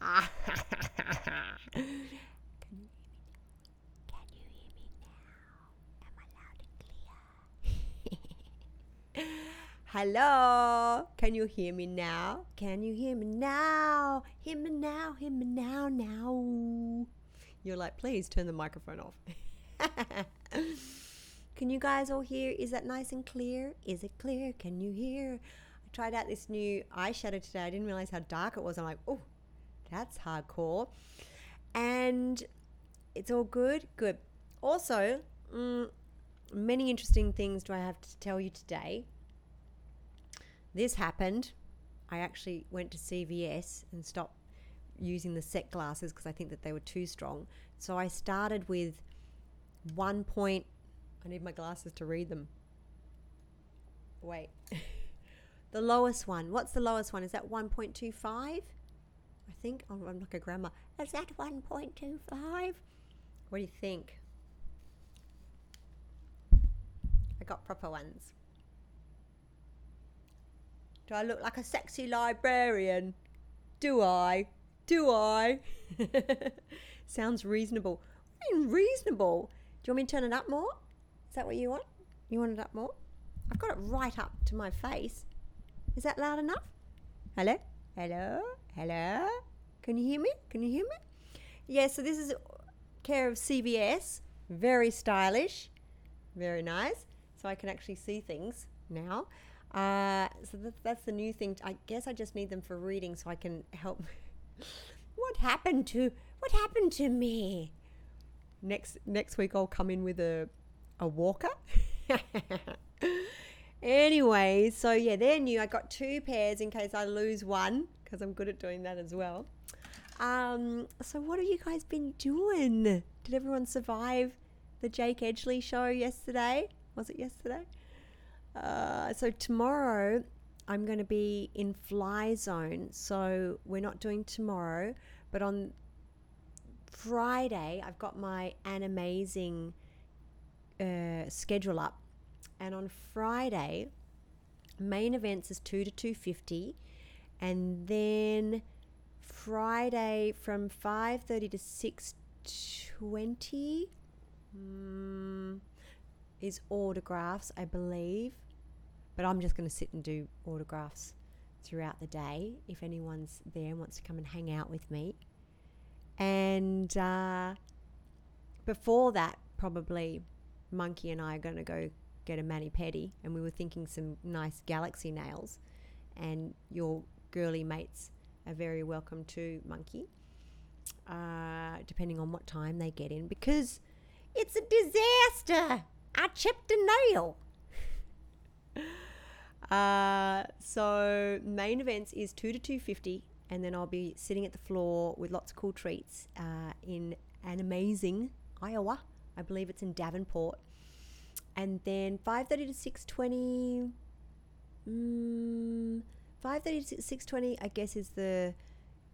Can you hear me now? Am I loud and clear? Hello, can you hear me now? Can you hear me now? Hear me now, hear me now, now. You're like, please turn the microphone off. can you guys all hear? Is that nice and clear? Is it clear? Can you hear? I tried out this new eyeshadow today. I didn't realize how dark it was. I'm like, oh, that's hardcore. And it's all good? Good. Also, mm, many interesting things do I have to tell you today. This happened. I actually went to CVS and stopped using the set glasses because I think that they were too strong. So I started with one point. I need my glasses to read them. Wait. the lowest one. What's the lowest one? Is that 1.25? I think. I'm like a grandma. Is that 1.25? What do you think? I got proper ones. Do I look like a sexy librarian? Do I? Do I? Sounds reasonable. I mean, reasonable. Do you want me to turn it up more? Is that what you want? You want it up more? I've got it right up to my face. Is that loud enough? Hello? Hello? Hello? Can you hear me? Can you hear me? Yeah, so this is care of CVS. Very stylish. Very nice. So I can actually see things now. Uh, so that, that's the new thing. I guess I just need them for reading so I can help. what happened to what happened to me? Next next week I'll come in with a a walker. anyway, so yeah, they're new. I got two pairs in case I lose one because I'm good at doing that as well. Um, so what have you guys been doing? Did everyone survive the Jake Edgley show yesterday? Was it yesterday? Uh, so tomorrow I'm going to be in fly zone. So we're not doing tomorrow, but on Friday I've got my Animazing uh, schedule up, and on Friday main events is two to two fifty, and then Friday from five thirty to six twenty. Mm, is autographs, I believe. But I'm just going to sit and do autographs throughout the day if anyone's there and wants to come and hang out with me. And uh, before that, probably Monkey and I are going to go get a mani pedi, and we were thinking some nice galaxy nails. And your girly mates are very welcome to Monkey, uh, depending on what time they get in, because it's a disaster. I chipped a nail. uh, so main events is two to two fifty, and then I'll be sitting at the floor with lots of cool treats uh, in Animazing Iowa. I believe it's in Davenport, and then five thirty to six twenty. Mm, five thirty to six twenty, I guess, is the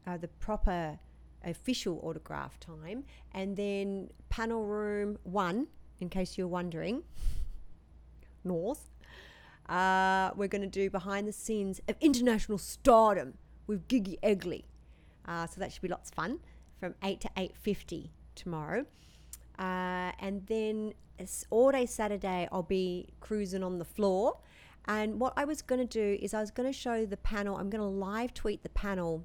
uh, the proper official autograph time, and then panel room one in case you're wondering, North, uh, we're going to do behind the scenes of international stardom with Gigi Edgley. Uh, so that should be lots of fun from 8 to 8.50 tomorrow. Uh, and then all day Saturday, I'll be cruising on the floor. And what I was going to do is I was going to show the panel, I'm going to live tweet the panel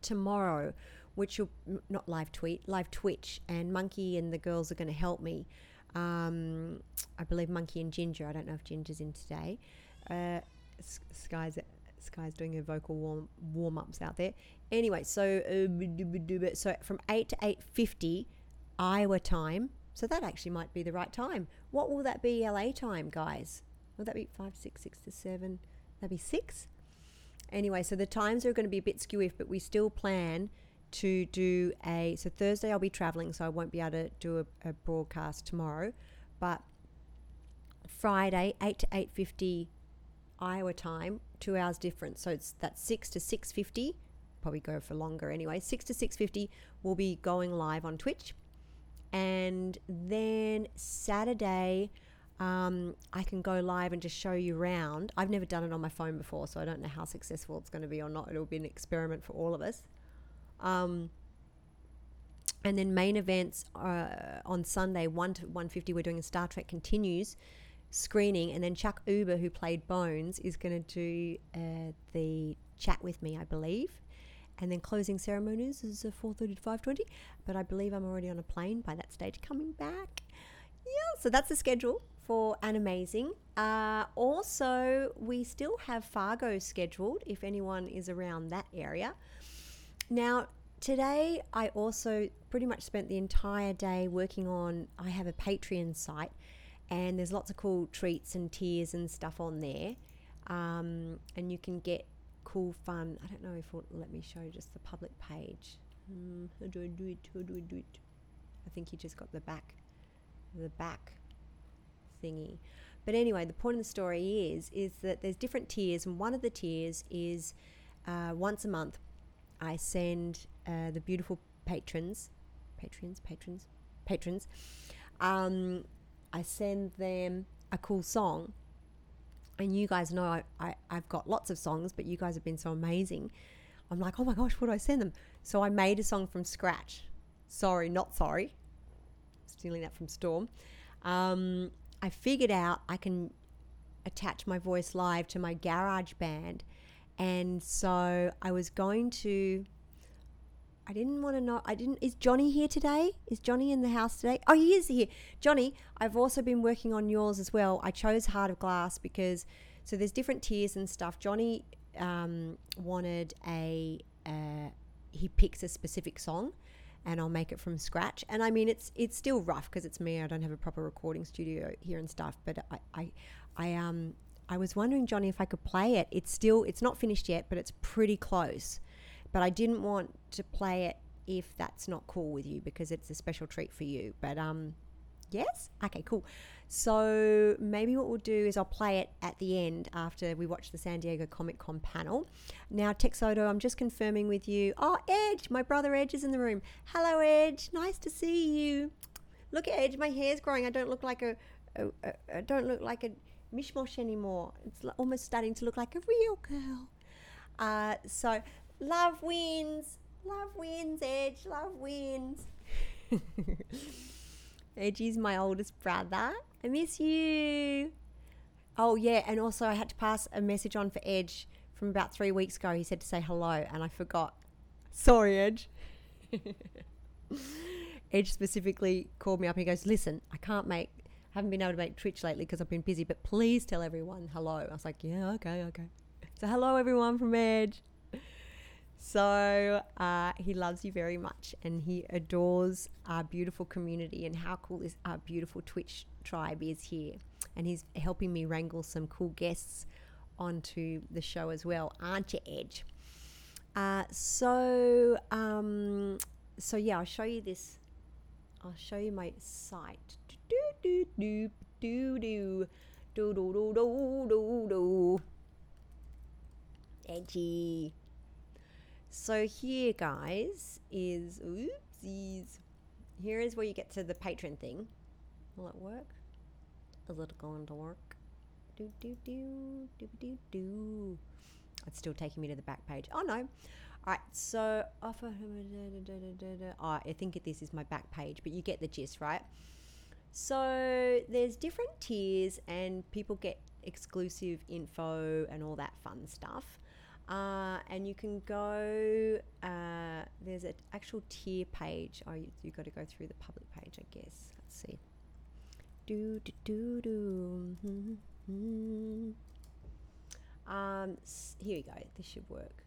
tomorrow, which will not live tweet, live Twitch. And Monkey and the girls are going to help me um, I believe Monkey and Ginger. I don't know if Ginger's in today. Uh, Sky's Sky's doing her vocal warm warm ups out there. Anyway, so uh, so from eight to eight fifty Iowa time. So that actually might be the right time. What will that be LA time, guys? Will that be five, six, six to seven? That'd be six. Anyway, so the times are going to be a bit skewy, but we still plan to do a so Thursday I'll be traveling so I won't be able to do a, a broadcast tomorrow but Friday 8 to 8.50 Iowa time two hours difference so it's that 6 to 6.50 probably go for longer anyway 6 to 6.50 we'll be going live on Twitch and then Saturday um, I can go live and just show you around. I've never done it on my phone before, so I don't know how successful it's going to be or not. It'll be an experiment for all of us. Um, and then main events uh, on Sunday, 1 to 150, we're doing a Star Trek Continues screening. And then Chuck Huber, who played Bones, is going to do uh, the chat with me, I believe. And then closing ceremonies is 4.30 to 5.20. But I believe I'm already on a plane by that stage coming back. Yeah, so that's the schedule for Animazing. Uh, also, we still have Fargo scheduled if anyone is around that area. Now, today I also pretty much spent the entire day working on. I have a Patreon site, and there's lots of cool treats and tiers and stuff on there, um, and you can get cool fun. I don't know if it'll let me show just the public page. Hmm, how do I do it? How do I do it? I think you just got the back, the back thingy. But anyway, the point of the story is is that there's different tiers, and one of the tiers is uh, once a month. I send uh, the beautiful patrons, patrons, patrons, patrons. Um, I send them a cool song, and you guys know I, I I've got lots of songs, but you guys have been so amazing. I'm like, oh my gosh, what do I send them? So I made a song from scratch. Sorry, not sorry. Stealing that from Storm. Um, I figured out I can attach my voice live to my garage band. And so I was going to I didn't want to know I didn't is Johnny here today? Is Johnny in the house today? Oh, he is here. Johnny, I've also been working on yours as well. I chose Heart of Glass because so there's different tiers and stuff. Johnny um, wanted a uh, he picks a specific song and I'll make it from scratch. And I mean, it's it's still rough because it's me. I don't have a proper recording studio here and stuff. But I, I, I um, I was wondering, Johnny, if I could play it. It's still it's not finished yet, but it's pretty close. But I didn't want to play it if that's not cool with you because it's a special treat for you. But um, yes, okay, cool. So maybe what we'll do is I'll play it at the end after we watch the San Diego Comic Con panel. Now, Texodo, I'm just confirming with you. Oh, Edge, my brother Edge is in the room. Hello, Edge. Nice to see you. Look at Edge. My hair's growing. I don't look like a, don't look like a mishmosh anymore. It's almost starting to look like a real girl. Uh, so love wins. Love wins, Edge. Love wins. Edgy's my oldest brother. I miss you. Oh, yeah. And also, I had to pass a message on for Edge from about three weeks ago. He said to say hello, and I forgot. Sorry, Edge. Edge specifically called me up and he goes, Listen, I can't make, haven't been able to make Twitch lately because I've been busy, but please tell everyone hello. I was like, Yeah, okay, okay. So, hello, everyone from Edge. So uh, he loves you very much and he adores our beautiful community and how cool is our beautiful Twitch tribe is here. And he's helping me wrangle some cool guests onto the show as well, aren't you, Edge? Uh, so, um, so yeah, I'll show you this. I'll show you my site. Do do do do do do do do do do do. Edgy. So here, guys, is oopsies. Here is where you get to the patron thing. Will it work? Is it going to work? Do do do do do do. It's still taking me to the back page. Oh no. All right, so oh, offer. Oh, I think this is my back page, but you get the gist, right? So there's different tiers, and people get exclusive info and all that fun stuff. Uh, and you can go, uh, there's an actual tier page. Oh, you, you got to go through the public page, I guess. Let's see. Do, do, do, do. Mm-hmm. Um, here we go. This should work.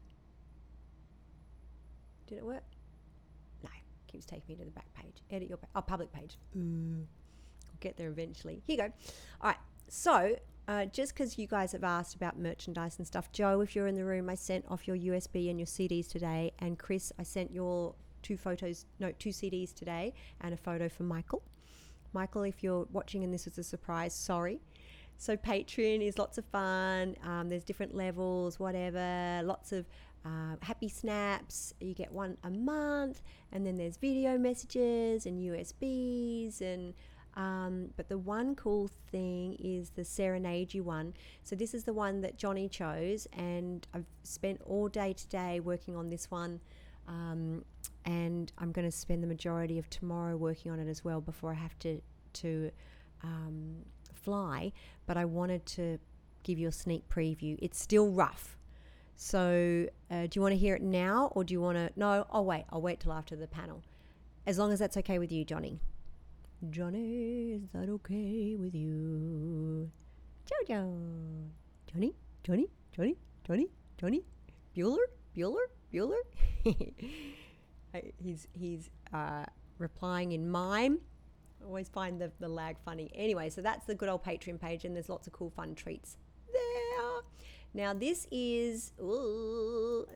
Did it work? No. Keeps taking me to the back page. Edit your, pa- oh, public page. Ooh. I'll get there eventually. Here you go. All right. So uh, just because you guys have asked about merchandise and stuff, Joe, if you're in the room, I sent off your USB and your CDs today, and Chris, I sent your two photos, no, two CDs today, and a photo for Michael. Michael, if you're watching and this was a surprise, sorry. So Patreon is lots of fun. Um, there's different levels, whatever. Lots of uh, happy snaps. You get one a month, and then there's video messages and USBs and um, but the one cool thing is the Serenade one. So this is the one that Johnny chose, and I've spent all day today working on this one. Um, and I'm going to spend the majority of tomorrow working on it as well before I have to to um, fly. But I wanted to give you a sneak preview. It's still rough. So, uh, do you want to hear it now or do you want to? No, I'll wait. I'll wait till after the panel. As long as that's okay with you, Johnny. Johnny, is that okay with you? Jojo. Johnny, Johnny, Johnny, Johnny, Johnny. Bueller, Bueller, Bueller. He's he's uh, replying in mime. I always find the, the lag funny. Anyway, so that's the good old Patreon page, and there's lots of cool fun treats there. Now, this is ooh,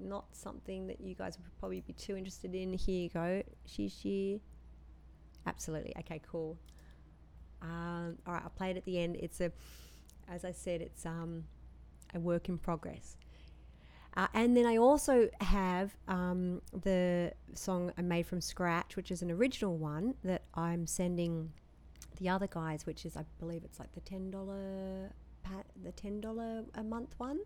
not something that you guys would probably be too interested in. Here you go. Shishi. Absolutely. Okay, cool. Um, all right, I'll play it at the end. It's a, as I said, it's um, a work in progress. Uh, and then I also have um, the song I made from scratch, which is an original one that I'm sending the other guys, which is I believe it's like the ten dollar pat, the ten dollar a month one,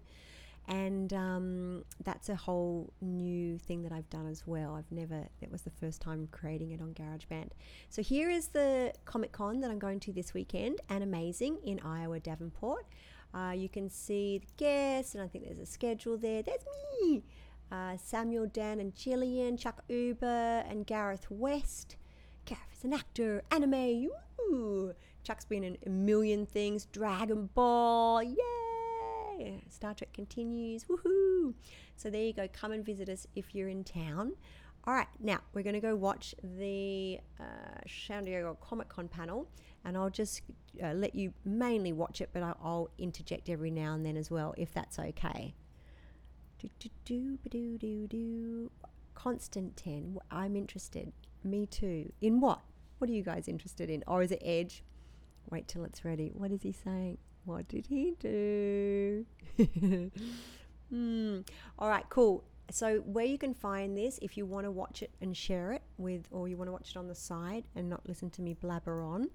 and um, that's a whole new thing that I've done as well. I've never it was the first time creating it on GarageBand. So here is the Comic Con that I'm going to this weekend, and amazing in Iowa, Davenport. Uh, you can see the guests, and I think there's a schedule there. There's me, uh, Samuel, Dan, and Gillian, Chuck Huber, and Gareth West. Gareth is an actor, anime. Ooh. Chuck's been in a million things. Dragon Ball, yay! Star Trek continues, woohoo! So there you go. Come and visit us if you're in town. All right, now we're going to go watch the uh, San Diego Comic Con panel, and I'll just uh, let you mainly watch it, but I'll, interject every now and then as well, if that's okay. Do do do do do do. Constant ten. I'm interested. Me too. In what? What are you guys interested in? Or is it Edge? Wait till it's ready. What is he saying? What did he do? hmm. All right, cool. So where you can find this, if you want to watch it and share it with, or you want to watch it on the side and not listen to me blabber on,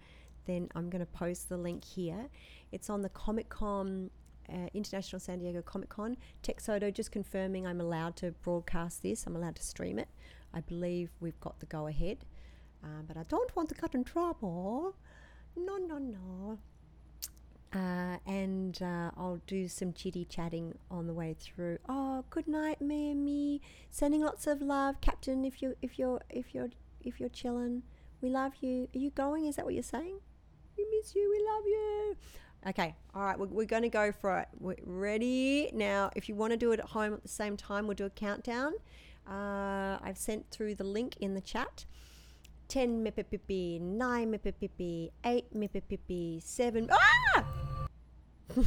then I'm going to post the link here. It's on the Comic Con. Uh, International San Diego Comic Con. Texodo just confirming I'm allowed to broadcast this. I'm allowed to stream it. I believe we've got the go ahead. Uh, but I don't want to get in trouble. No, no, no. Uh, and uh, I'll do some chitty chatting on the way through. Oh, good night, Mammy. Sending lots of love, Captain. If you if you're if you're if you're chilling, we love you. Are you going? Is that what you're saying? We miss you. We love you. Okay, all right, we're, we're going to go for it. We're ready now. If you want to do it at home at the same time, we'll do a countdown. Uh, I've sent through the link in the chat. 10 mipipipi, 9 mipipipi, 8 mipipipi, 7. Ah!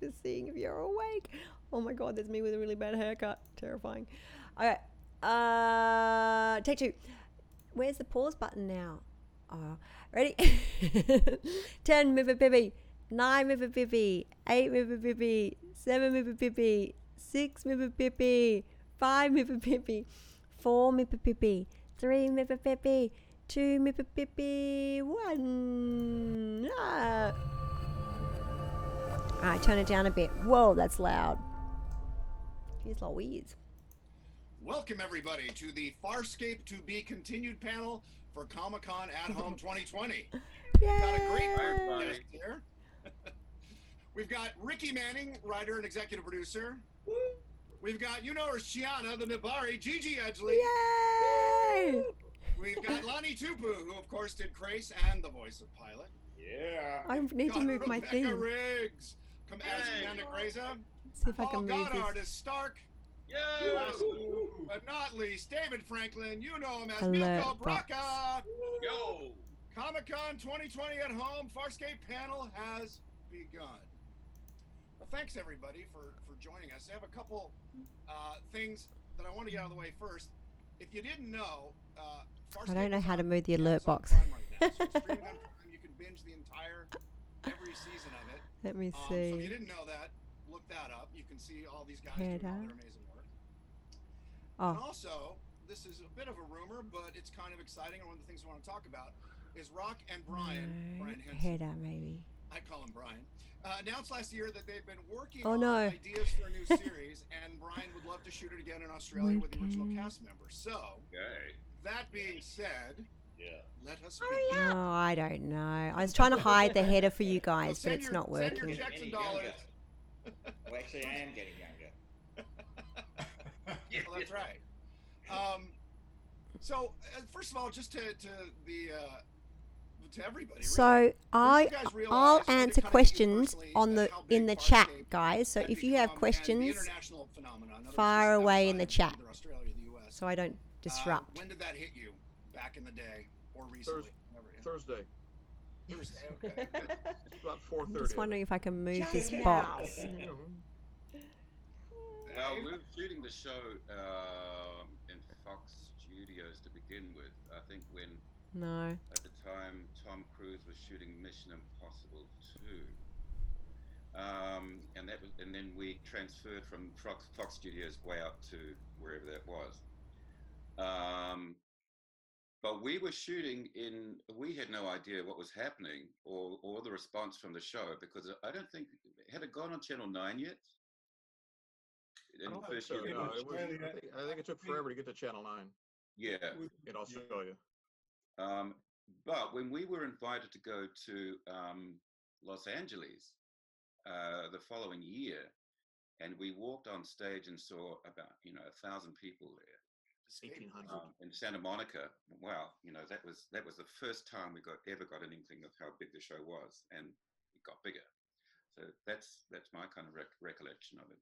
Just seeing if you're awake. Oh my god, that's me with a really bad haircut. Terrifying. Okay. Uh, take two. Where's the pause button now? Oh, ready? 10 mipipipi, 9 mipipipi, 8 mipipipi, 7 mipipipi, 6 mipipipi, 5 mipipipi, 4 mipipipi, 3 mipipipi, 2 mipipipi, 1. Ah. All right, turn it down a bit. Whoa, that's loud. Jeez Louise. Welcome, everybody, to the Farscape to be continued panel for Comic Con at Home 2020. Got a great group of Yay! guests here. We've got Ricky Manning, writer and executive producer. We've got, you know her, Chiana, the Nebari, Gigi Edgley. Yay! We've got Lani Tupu, who, of course, did Crais and the voice of Pilot. Yeah. I need to Got move my Rebecca thing. Riggs, come as Yay. Amanda Grayza. See if I Paul can move Goddard this. as Stark. Yeah. Last but not least, David Franklin. You know him as Alert Milko box. Braca. Yo. Comic Con 2020 at home. Farscape panel has begun. Well, thanks everybody for for joining us. I have a couple uh, things that I want to get out of the way first. If you didn't know, uh, Farscape I don't know how to move the alert box. Prime right now. So it's streaming on Prime. You can binge the entire every season of it. Let me Um, so if you see. didn't know that, look that up. You can see all these guys doing all their amazing work. And Oh, also, this is a bit of a rumor, but it's kind of exciting. And one of the things we want to talk about is Rock and Brian, Brian no. Henson, header maybe. I call him Brian, uh, announced last year that they've been working Oh, on no. ideas for a new series, and Brian would love to shoot it again in Australia with the original cast members. So, Okay. That being said, Yeah. let us Oh. I don't know. I was trying to hide the header for you Well, guys, but send it's your- not send your working. checks and dollars. Well, actually, I am getting younger. Well, that's right. Um, so, uh, first of all, just to, to the uh, to everybody. really, So I, guys realize I'll what it answer kinda questions personally, on the how in big the chat, guys. So had if you have and the questions, international phenomenon, other words, fire away in the outside chat. either Australia or the US. so I don't Uh, disrupt. when did that hit you? Back in the day or recently? Thurs- Never- yeah. Thursday. Thursday. Okay. It's about four I'm just wondering if I can move this Check it box. out. Well, we were shooting the show um, in Fox Studios to begin with. I think when No. at the time Tom Cruise was shooting Mission Impossible 2. Um, and that was, and then we transferred from Fox, Fox Studios way up to wherever that was. Um, but we were shooting in. We had no idea what was happening or or the response from the show because I don't think had it gone on Channel Nine yet. I In don't think first so. year, No, it was, I, think, I think it took forever to get to Channel Nine yeah. in Australia. Um, but when we were invited to go to um, Los Angeles uh, the following year, and we walked on stage and saw about you know a thousand people there Eighteen hundred. um, in Santa Monica. Wow, you know that was that was the first time we got ever got an inkling of how big the show was, and it got bigger. So that's that's my kind of rec- recollection of it.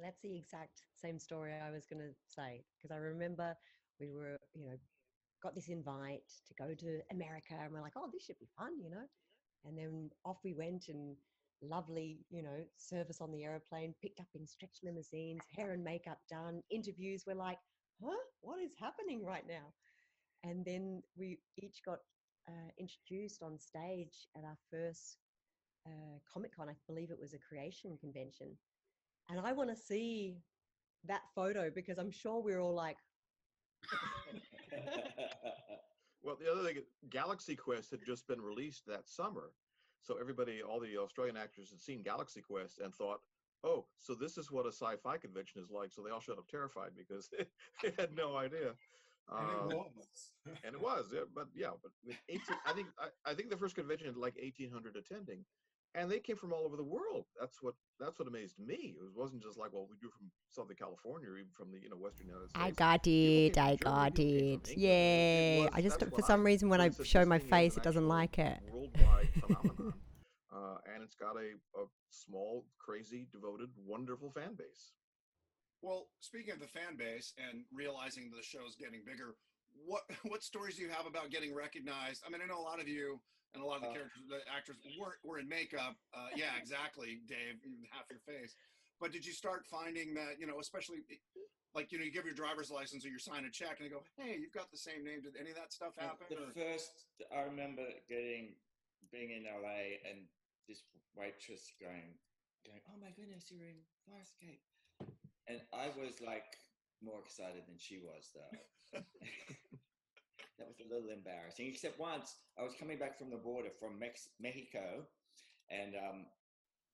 That's the exact same story I was going to say because I remember we were, you know, got this invite to go to America and we're like, oh, this should be fun, you know. And then off we went and lovely, you know, service on the aeroplane, picked up in stretch limousines, hair and makeup done, interviews. We're like, huh, what is happening right now? And then we each got uh, introduced on stage at our first uh, Comic Con. I believe it was a creation convention. And I want to see that photo because I'm sure we're all like, Well, the other thing, Galaxy Quest had just been released that summer, so everybody, all the Australian actors had seen Galaxy Quest and thought, "Oh, so this is what a sci-fi convention is like." So they all showed up terrified because they had no idea. And Um, it was. and it was, yeah, but yeah, but 18, I think I, I think the first convention had like 1,800 attending, and they came from all over the world. That's what that's what amazed me. It wasn't just like, well, we do from Southern California or even from the you know Western United States. I got came it, from I got people came it. England. It- it Yeah. was- I just, for some I reason, when I show my face, it doesn't like it. Worldwide phenomenon, uh, and it's got a, a small, crazy, devoted, wonderful fan base. Well, speaking of the fan base and realizing the show's getting bigger, what what stories do you have about getting recognized? I mean, I know a lot of you and a lot of the Uh, characters, the actors were were in makeup. Uh, yeah, exactly, Dave, half your face. But did you start finding that you know, especially like you know, you give your driver's license or you sign a check and they go, "Hey, you've got the same name." Did any of that stuff happen? The or- first, I remember getting, being in LA and this waitress going, going, oh my goodness, you're in Farscape. And I was like more excited than she was though. that was a little embarrassing, except once I was coming back from the border from Mex- Mexico and, um,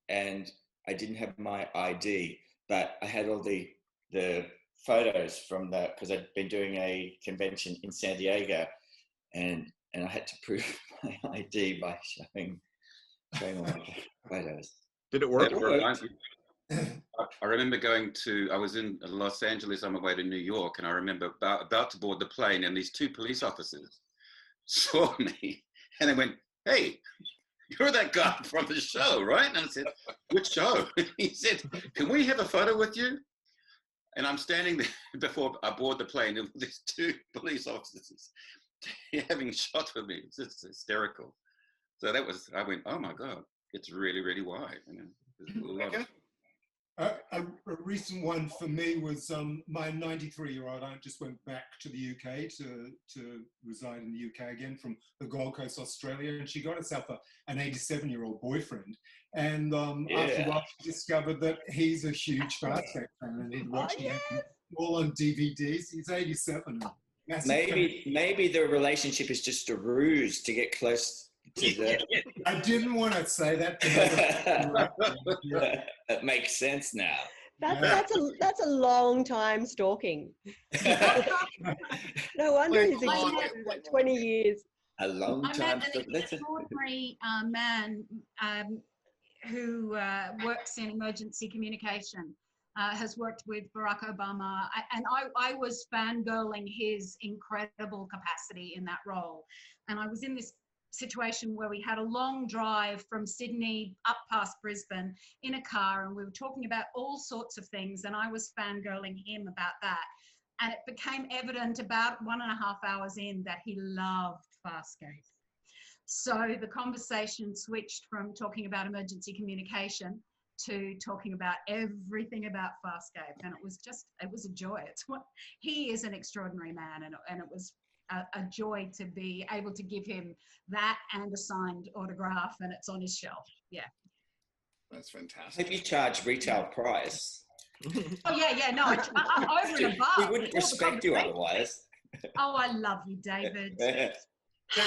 and I didn't have my ID, but I had all the, the photos from the, because I'd been doing a convention in San Diego and and I had to prove my ID by showing showing all my photos. Did it work? That reminds I- I remember going to, I was in Los Angeles on my way to New York, and I remember about, about to board the plane, and these two police officers saw me, and they went, Hey, you're that guy from the show, right? And I said, Which show? he said, Can we have a photo with you? And I'm standing there before I board the plane, and these two police officers having a shot with me. It's just hysterical. So that was, I went, Oh my God, it's really, really wide. You know, there's a lot of- Okay. A, a, a recent one for me was um, my 93 year old aunt just went back to the UK to, to reside in the UK again from the Gold Coast, Australia, and she got herself a, an 87 year old boyfriend. And um, after a while, she discovered that he's a huge Farscape fan and he'd watched Oh, it all on DVDs. He's 87. and massive fan. Maybe maybe the relationship is just a ruse to get close to I didn't want to say that. To it makes sense now. That's, that's, a, that's a long time stalking. No wonder he's long- existed for 20 years. A long I time. met an extraordinary uh, man um, who uh, works in emergency communication, uh, has worked with Barack Obama, I, and I, I was fangirling his incredible capacity in that role. And I was in this situation where we had a long drive from Sydney up past Brisbane in a car, and we were talking about all sorts of things, and I was fangirling him about that. And it became evident about one and a half hours in that he loved Farscape. So the conversation switched from talking about emergency communication to talking about everything about Farscape. And it was just, it was a joy. It's what he is an extraordinary man. And, and it was a, a joy to be able to give him that and a signed autograph. And it's on his shelf. Yeah. That's fantastic. Have you charged retail price? Oh, yeah, yeah. No, I, I, I- over and above. we wouldn't respect you otherwise. Oh, I love you, David. Now,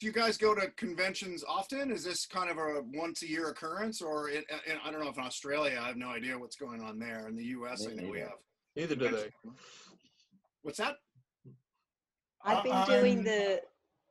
do you guys go to conventions often? Is this kind of a once a year occurrence, or in, uh, in, I don't know if in Australia, I have no idea what's going on there. In the U.S., I Me know we have. Neither do they. What's that? I've been Uh, doing um, the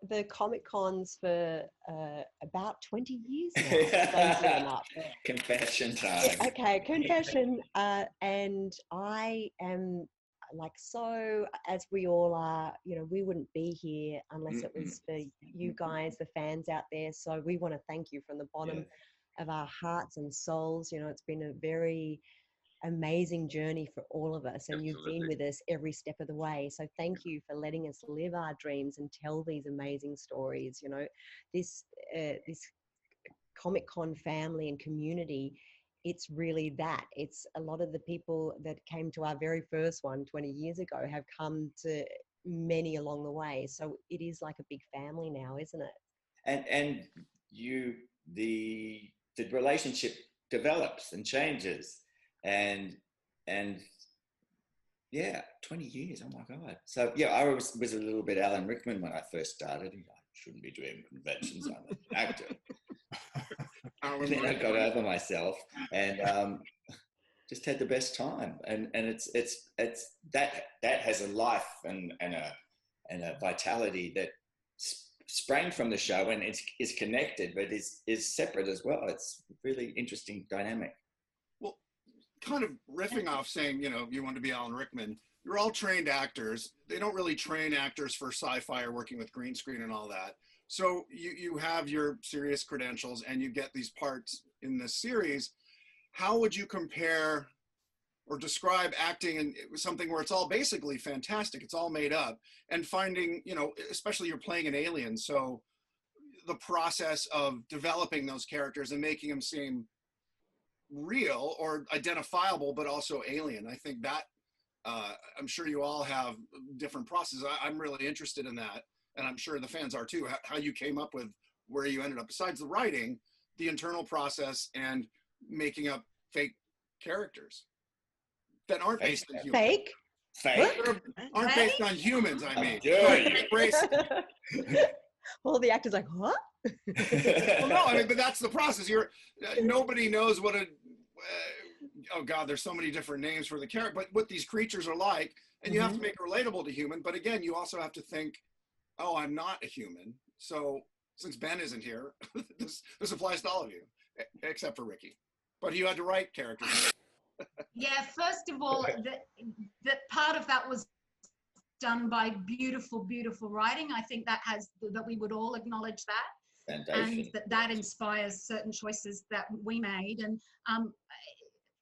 the Comic Cons for uh, about 20 years now. Confession Yeah, time. okay, confession. Uh, and I am like so, as we all are, you know, we wouldn't be here unless it was for you guys, the fans out there. So we want to thank you from the bottom of our hearts and souls. You know, it's been a very amazing journey for all of us, and you've been with us every step of the way. So thank you for letting us live our dreams and tell these amazing stories. You know, this uh, this Comic Con family and community. It's really that. It's a lot of the people that came to our very first one 20 years ago have come to many along the way. So it is like a big family now, isn't it? and and you the the relationship develops and changes and and yeah 20 years oh my god. So yeah i was was a little bit alan rickman when i first started. I shouldn't be doing conventions i'm an actor. And then i got over myself and um just had the best time. And and it's it's it's that that has a life and and a and a vitality that sprang from the show and it's is connected but is is separate as well. It's really interesting dynamic kind of riffing off saying, you know, you want to be Alan Rickman. You're all trained actors. They don't really train actors for sci-fi or working with green screen and all that. So you you have your serious credentials and you get these parts in this series. How would you compare or describe acting in something where it's all basically fantastic, it's all made up, and finding, you know, especially you're playing an alien, so the process of developing those characters and making them seem real or identifiable, but also alien. I think that uh, I'm sure you all have different processes. I, I'm really interested in that, and I'm sure the fans are too. How, how you came up with where you ended up, besides the writing, the internal process and making up fake characters that aren't based on humans. Fake? fake are- aren't based on humans. I mean, dare you. Embrace- All the actors like, what? Well, no, I mean, but that's the process. You're uh, nobody knows what a. Uh, oh God, there's so many different names for the character, but what these creatures are like, and you have to make it relatable to human. But again, you also have to think, oh, I'm not a human. So since Ben isn't here, this this applies to all of you, except for Ricky. But you had to write characters. Yeah, first of all, that that part of that was done by beautiful, beautiful writing. I think that has that we would all acknowledge that, and foundation that that inspires certain choices that we made. And um,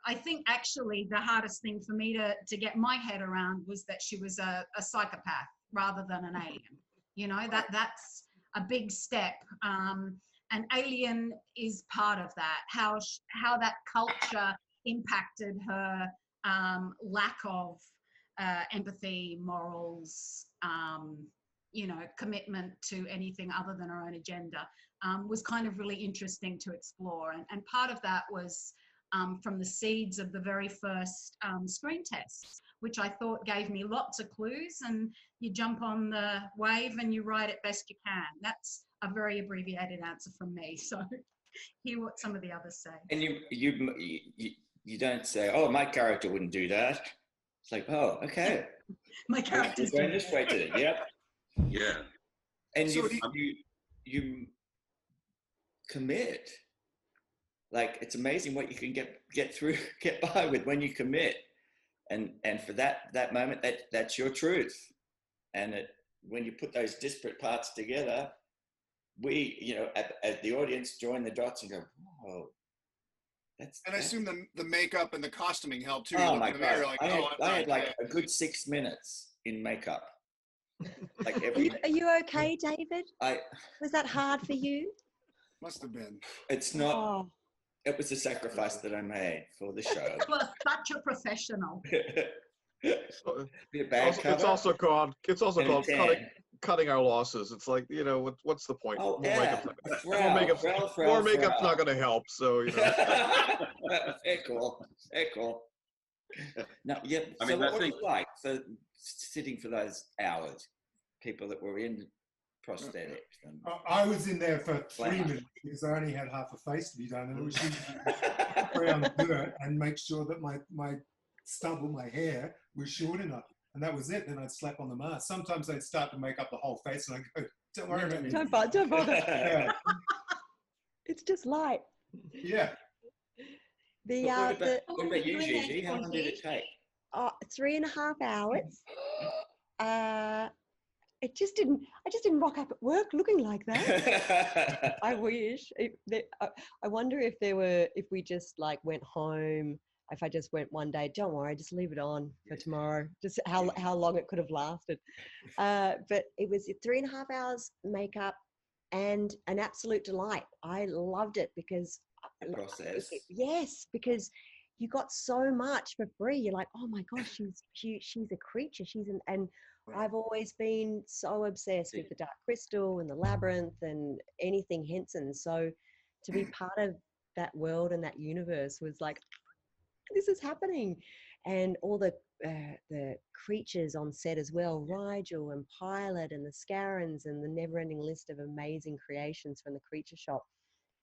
I think actually the hardest thing for me to to get my head around was that she was a, a psychopath rather than an alien. You know that that's a big step. Um, and Alien is part of that. How sh- how that culture impacted her um, lack of uh, empathy, morals, um, you know, commitment to anything other than her own agenda um, was kind of really interesting to explore. And, and part of that was um, from the seeds of the very first um, screen tests, which I thought gave me lots of clues. And you jump on the wave and you ride it best you can. That's a very abbreviated answer from me. So hear what some of the others say. And you, you, you, you don't say, "Oh, my character wouldn't do that." It's like, "Oh, okay." My characters going this way today. Yep. Yeah. And So you, do you, you commit. Like it's amazing what you can get get through, get by with when you commit. And and for that that moment, that that's your truth. And it, when you put those disparate parts together, we, you know, at, at the audience, join the dots and go, "Whoa, that's." And I assume the the makeup and the costuming helped too. Oh my look mirror, god! like, I had, oh, I'm I not had like a good six minutes in makeup. Like Are you, are you okay, David? I, Was that hard for you? must have been. it's not. Oh, It was a sacrifice that I made for the show. You are such a professional. So, Bit bad also- it's also called it's also and called cutting, cutting our losses. It's like you know what, what's the point? Oh more yeah, makeup's not, more Frau, makeup's, Frau, Frau, more makeup's Frau. not going to help. So you know. Fair call. Fair call. No, yeah. I so mean, what I was it like for sitting for those hours? People that were in prosthetics and. I- I was in there for three Wow. minutes because I only had half a face to be done, and it was around dirt and make sure that my my stubble, my hair, was short enough, and that was it. Then I'd slap on the mask. Sometimes I'd start to make up the whole face, and I go, "Don't worry about me." don't bother, don't bother. Yeah, It's just light. yeah. The, But uh, what, about, the what about you, Gigi? How long did it take? Uh, three and a half hours. Uh, it just didn't. I just didn't rock up at work looking like that. I wish. It, the, I, I wonder if there were, if we just like went home. If I just went one day, don't worry, just leave it on for tomorrow. Just how how long it could have lasted. Uh, but it was three and a half hours makeup and an absolute delight. I loved it because The process. yes, because you got so much for free. You're like, oh my gosh, she's she, she's a creature. She's an and I've always been so obsessed with the Dark Crystal and the Labyrinth and anything Henson. So to be part of that world and that universe was like, this is happening, and all the uh, the creatures on set as well, Rygel and Pilot and the Scarrans and the never-ending list of amazing creations from the Creature Shop.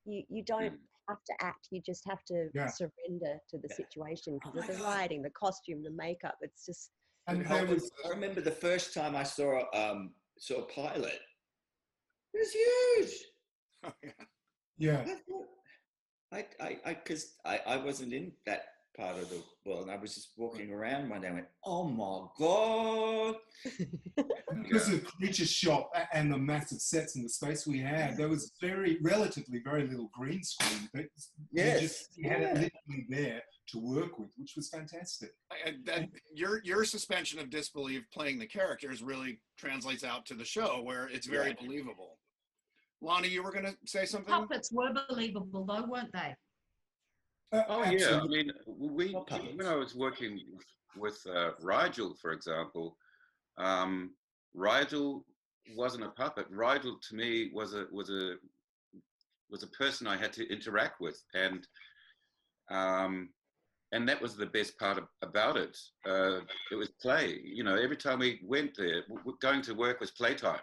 You you don't Mm. Have to act. You just have to Yeah. surrender to the situation because Oh of the God. lighting, the costume, the makeup. It's just And I remember- was I remember the first time I saw um saw a pilot. It was huge. Oh, yeah. yeah. I thought, I, I, I, because I, I wasn't in that part of the world, and I was just walking around one day. and went, "Oh my god!" because of the Creature Shop and the massive sets and the space we had, there was very, relatively very little green screen. But Yes, you just you had yeah. it literally there to work with, which was fantastic. And that your your suspension of disbelief playing the characters really translates out to the show where it's very Yeah. believable. Lani, you were going to say something? Puppets were believable though, weren't they? Oh yeah, I mean, we when I was working with uh, Rygel, for example, um, Rygel wasn't a puppet. Rygel to me was a was a was a person I had to interact with, and um, and that was the best part of, about it. Uh, it was play. You know, every time we went there, w- going to work was playtime.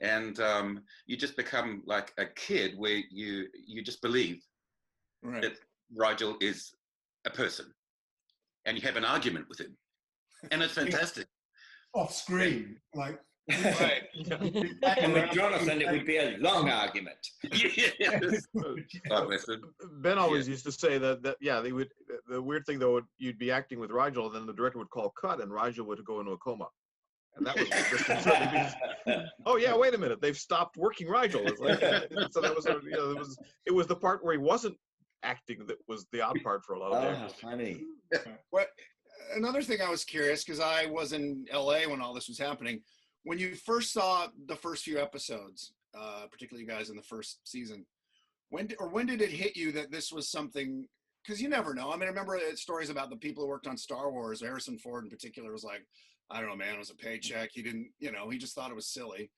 And um, you just become like a kid where you you just believe Right. that Rygel is a person, and you have an argument with him, and it's fantastic. off screen, like Right. And with Jonathan, it would be a long argument. yes. God bless him. Ben always used to say that that yeah they would the weird thing though would, you'd be acting with Rygel and then the director would call cut and Rygel would go into a coma. And that was disconcerting because, oh yeah, wait a minute, they've stopped working Rygel. Like, so that was you know, it was it was the part where he wasn't acting that was the odd part for a lot of oh, actors. funny. What another thing I was curious because I was in LA when all this was happening. When you first saw the first few episodes, uh, particularly you guys in the first season, when did, or when did it hit you that this was something? Because you never know. I mean, I remember uh, stories about the people who worked on Star Wars. Harrison Ford, in particular, was like, I don't know, man, it was a paycheck. He didn't, you know, he just thought it was silly.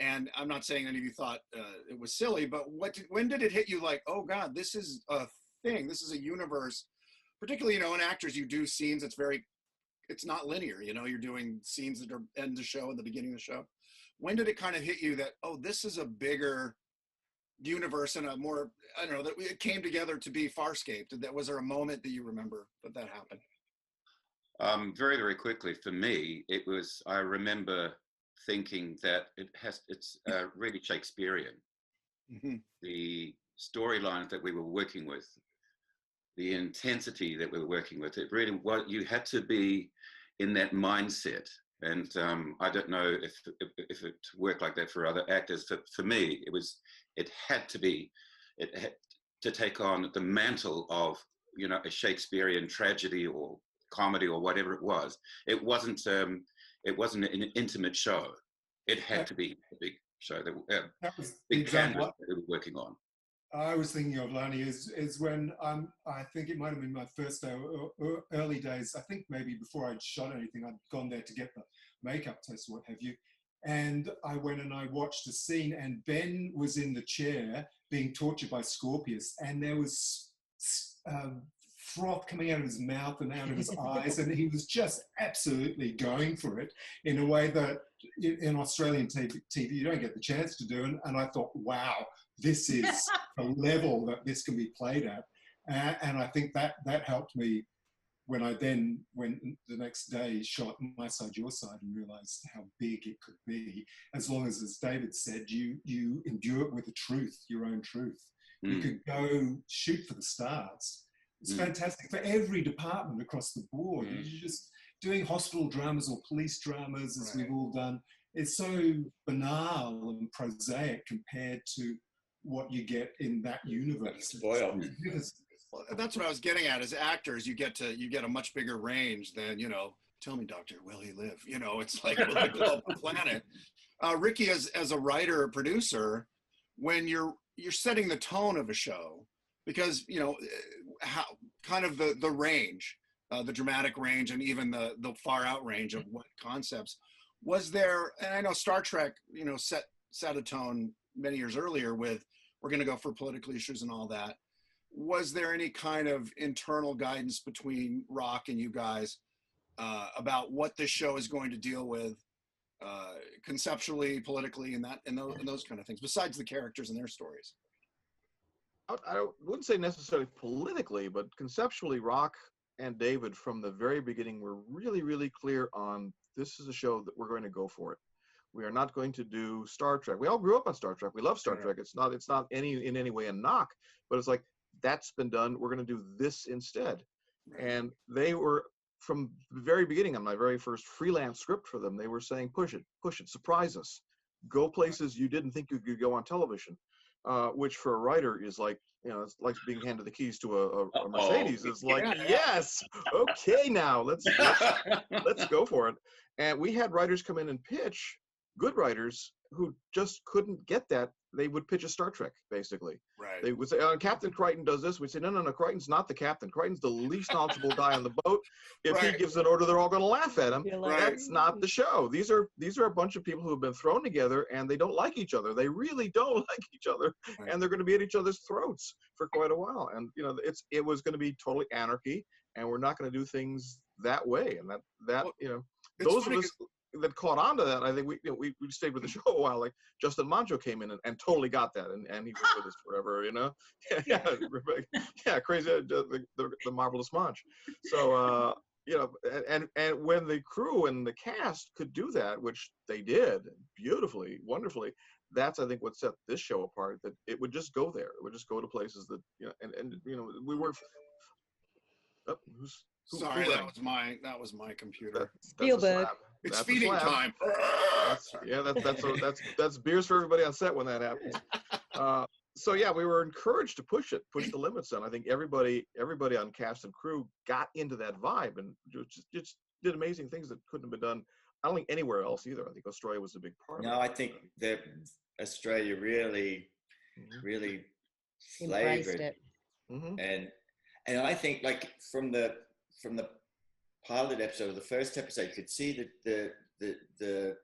And I'm not saying any of you thought uh, it was silly, but what? Did, when did it hit you? Like, oh God, this is a thing. This is a universe particularly you know in actors you do scenes it's very it's not linear you know you're doing scenes that are end the show and the beginning of the show when did it kind of hit you that oh, this is a bigger universe and a more I don't know that it came together to be Farscape? That was there a moment that you remember that that happened? Um, very, very quickly for me, it was. I remember thinking that it has. It's uh, really Shakespearean. Mm-hmm. The storyline that we were working with, the intensity that we were working with, it really what you had to be in that mindset. And um, I don't know if, if if it worked like that for other actors. For, for me, it was it had to be it had to take on the mantle of you know a Shakespearean tragedy or comedy or whatever it was. It wasn't um, it wasn't an intimate show. It had to be a big show that uh, That was big canvas example that we were working on. I was thinking of Lani is is when um, I think it might have been my first day, or, or early days. I think maybe before I'd shot anything, I'd gone there to get the makeup test, what have you. And I went and I watched a scene, and Ben was in the chair being tortured by Scorpius, and there was um, froth coming out of his mouth and out of his eyes, and he was just absolutely going for it in a way that in in Australian TV, TV you don't get the chance to do. And, and I thought, wow, this is a level that this can be played at. Uh, and I think that that helped me when I then went the next day, shot my side, your side, and realized how big it could be. As long as, as David said, you you endure it with the truth, your own truth. You Mm. could go shoot for the stars. It's Mm. fantastic for every department across the board. Mm. You're just doing hospital dramas or police dramas, as Right. we've all done. It's so banal and prosaic compared to what you get in that universe. Spoiled. Well, that's what I was getting at. As actors, you get to you get a much bigger range than you know. Tell me, doctor, will he live? You know, it's like will they blow the planet? Uh, Ricky, as as a writer or producer, when you're you're setting the tone of a show, because you know how kind of the the range, uh, the dramatic range, and even the the far out range of what concepts was there. And I know Star Trek, you know, set set a tone many years earlier with we're going to go for political issues and all that was there any kind of internal guidance between Rock and you guys uh, about what this show is going to deal with uh, conceptually, politically, and that and those, and those kind of things, besides the characters and their stories? I, wouldn't say necessarily politically, but conceptually, Rock and David from the very beginning were really, really clear on this is a show that we're going to go for it. We are not going to do Star Trek. We all grew up on Star Trek. We love Star Yeah. Trek. It's not it's not any in any way a knock, but it's like that's been done. We're going to do this instead. And they were from the very beginning on my very first freelance script for them. They were saying, "Push it, push it, surprise us, go places you didn't think you could go on television." Uh, which for a writer is like you know it's like being handed the keys to a, a, Mercedes. It's like Yeah. yes, okay, now let's let's let's go for it. And we had writers come in and pitch, good writers who just couldn't get that. They would pitch a Star Trek, basically. Right. They would say, uh, Captain Crichton does this. We'd say, no, no, no, Crichton's not the captain. Crichton's the least knowledgeable guy on the boat. If Right. he gives an order, they're all going to laugh at him. You're like- That's not the show. These are these are a bunch of people who have been thrown together and they don't like each other. They really don't like each other, Right. and they're going to be at each other's throats for quite a while. And you know, it's it was going to be totally anarchy, and we're not going to do things that way. And that that Well, you know, those of us that caught on to that, I think we you know, we, we stayed with the show a while. Like Justin Monjo came in and, and totally got that, and, and he was with us forever. You know, yeah, yeah, Rebecca- yeah, crazy, uh, the, the, the marvelous Monch. So uh, you know, and, and and when the crew and the cast could do that, which they did beautifully, wonderfully. That's I think what set this show apart. That it would just go there. It would just go to places that you know, and and you know, we were. Oh, who's, who- who Sorry, that was my that was my computer. That- that's a Spielberg. Slab. it's That's a feeding slab. time. That's, yeah, that's that's a, that's that's beers for everybody on set when that happens. Uh, so yeah, we were encouraged to push it, push the limits, and I think everybody everybody on cast and crew got into that vibe and just just did amazing things that couldn't have been done. I don't think anywhere else either. I think Australia was a big part of it. No, I think that Australia really, Mhm. really flavored it. Mhm. and and I think like from the from the pilot episode, or the first episode, you could see the the the the,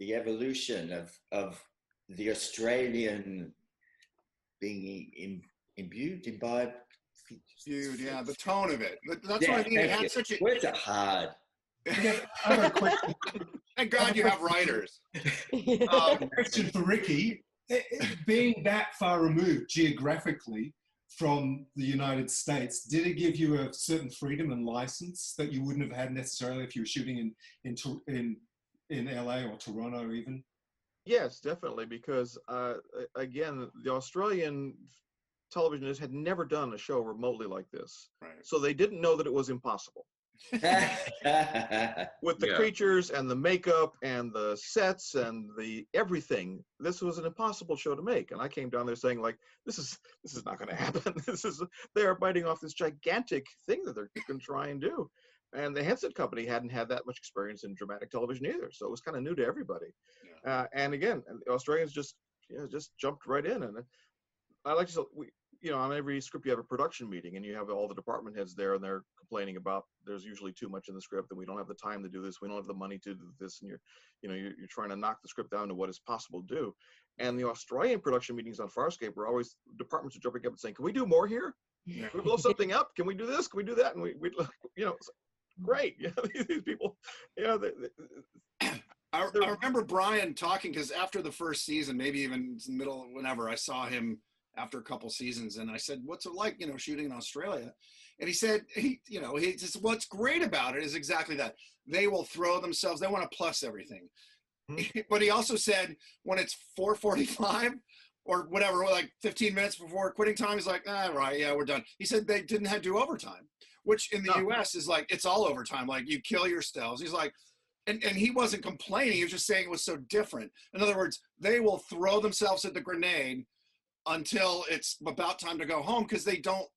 the evolution of of the Australian being Im, imbued, imbibed. Dude, yeah, the tone of it. That's Yeah, what I mean. It had you. such a Words are hard. I got a question. Thank God you have writers. Um, question for Ricky. Being that far removed geographically from the United States, did it give you a certain freedom and license that you wouldn't have had necessarily if you were shooting in in in, in LA or Toronto even? Yes, definitely, because uh, again, the Australian television had never done a show remotely like this, right. so they didn't know that it was impossible. With the Yeah. creatures and the makeup and the sets and the everything, this was an impossible show to make. And I came down there saying, like, this is this is not going to happen. This is they are biting off this gigantic thing that they're going to try and do. And the Henson Company hadn't had that much experience in dramatic television either, so it was kind of new to everybody. Uh, and again, the Australians just you know, just jumped right in. And I like to, we, you know, on every script you have a production meeting, and you have all the department heads there, and they're complaining about there's usually too much in the script, and we don't have the time to do this, we don't have the money to do this, and you're, you know, you're, you're trying to knock the script down to what is possible to do. And the Australian production meetings on Farscape were always departments are jumping up and saying, "Can we do more here? Can we blow something up? Can we do this? Can we do that?" And we, we you know, great. Know, these people, you know, they, they, I, I remember Brian talking because after the first season, maybe even middle, whenever I saw him after a couple seasons, and I said, "What's it like, you know, shooting in Australia?" And he said, "He, you know, he just what's great about it is exactly that they will throw themselves. They want to plus everything." but he also said, when it's 4:45 or whatever, like 15 minutes before quitting time, he's like, "Ah, right, yeah, we're done." He said they didn't have to do overtime, which in the No. U.S. is like it's all overtime. Like you kill yourselves. He's like and, and he wasn't complaining. He was just saying it was so different. In other words, they will throw themselves at the grenade until it's about time to go home because they don't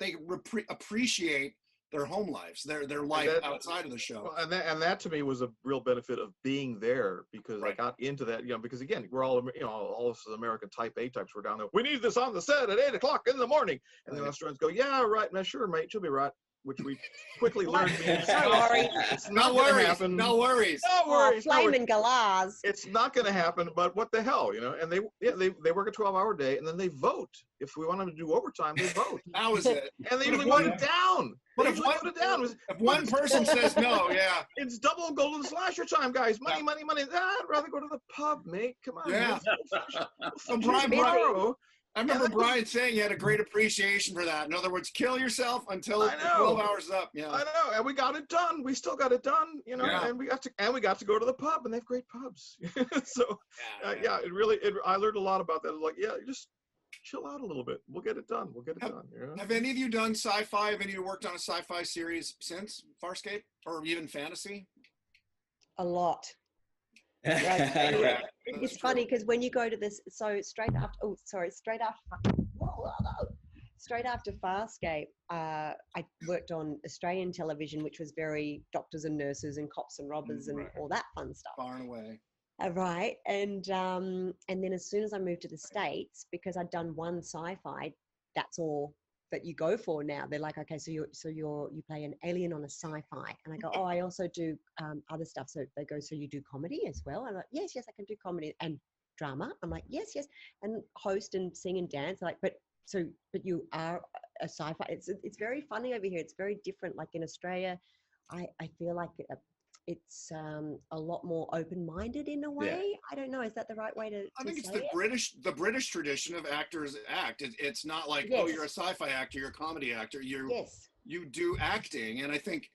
they repre- appreciate their home lives, their their life that- outside of the show. Well, and that, and that to me was a real benefit of being there because Right. I got into that, you know, because again, we're all, you know, all of us American type A types were down there. We need this on the set at eight o'clock in the morning. And the Right. Australians go, yeah, right, now sure, mate, you'll be right. Which we quickly learned means Don't it's no not going to worries, happen. no worries. No Oh, worries. no worries. flaming galahs. It's not going to happen, but what the hell, you know? And they, yeah, they, they work a 12 hour day and then they vote. If we want them to do overtime, they vote. That was it. And they But usually vote it down. but if usually one- it down. If one person says no, yeah, It's double golden slasher time, guys. Money, Yeah. money, money. Ah, I'd rather go to the pub, mate. Come on. Yeah. let's- let's finish- let's So finish Brian- tomorrow. I remember that Brian saying he had a great appreciation for that. In other words, kill yourself until I the know. 12 hours up. Yeah. I know, and we got it done. We still got it done, you know, Yeah. and we got to and we got to go to the pub, and they have great pubs. so uh, yeah, it really, it, I learned a lot about that. Like, yeah, just chill out a little bit. We'll get it done. We'll get it Have- done. You know? Have any of you done sci-fi? Have any of you worked on a sci-fi series since Farscape or even fantasy? A lot. It's funny because when you go to this, so straight after, oh, sorry, straight after, straight after Farscape, uh, I worked on Australian television, which was very doctors and nurses and cops and robbers and all that fun stuff. Far and away. Uh, right, and um, and then as soon as I moved to the states, because I'd done one sci-fi, that's all that you go for now. They're like, okay, so you're so you're you play an alien on a sci-fi, and I go, oh, I also do um, other stuff. So they go, so you do comedy as well? I'm like, yes, yes, I can do comedy and drama. I'm like, yes, yes, and host and sing and dance. Like, but so but you are a sci-fi. It's it's very funny over here. It's very different. Like in Australia, I I feel like. uh it's um, a lot more open-minded in a way. I don't know. Is that the right way to? I to think it's the it? British the British tradition of actors act. It, it's not like oh you're a sci-fi actor, you're a comedy actor. You Yes. you do acting, and I think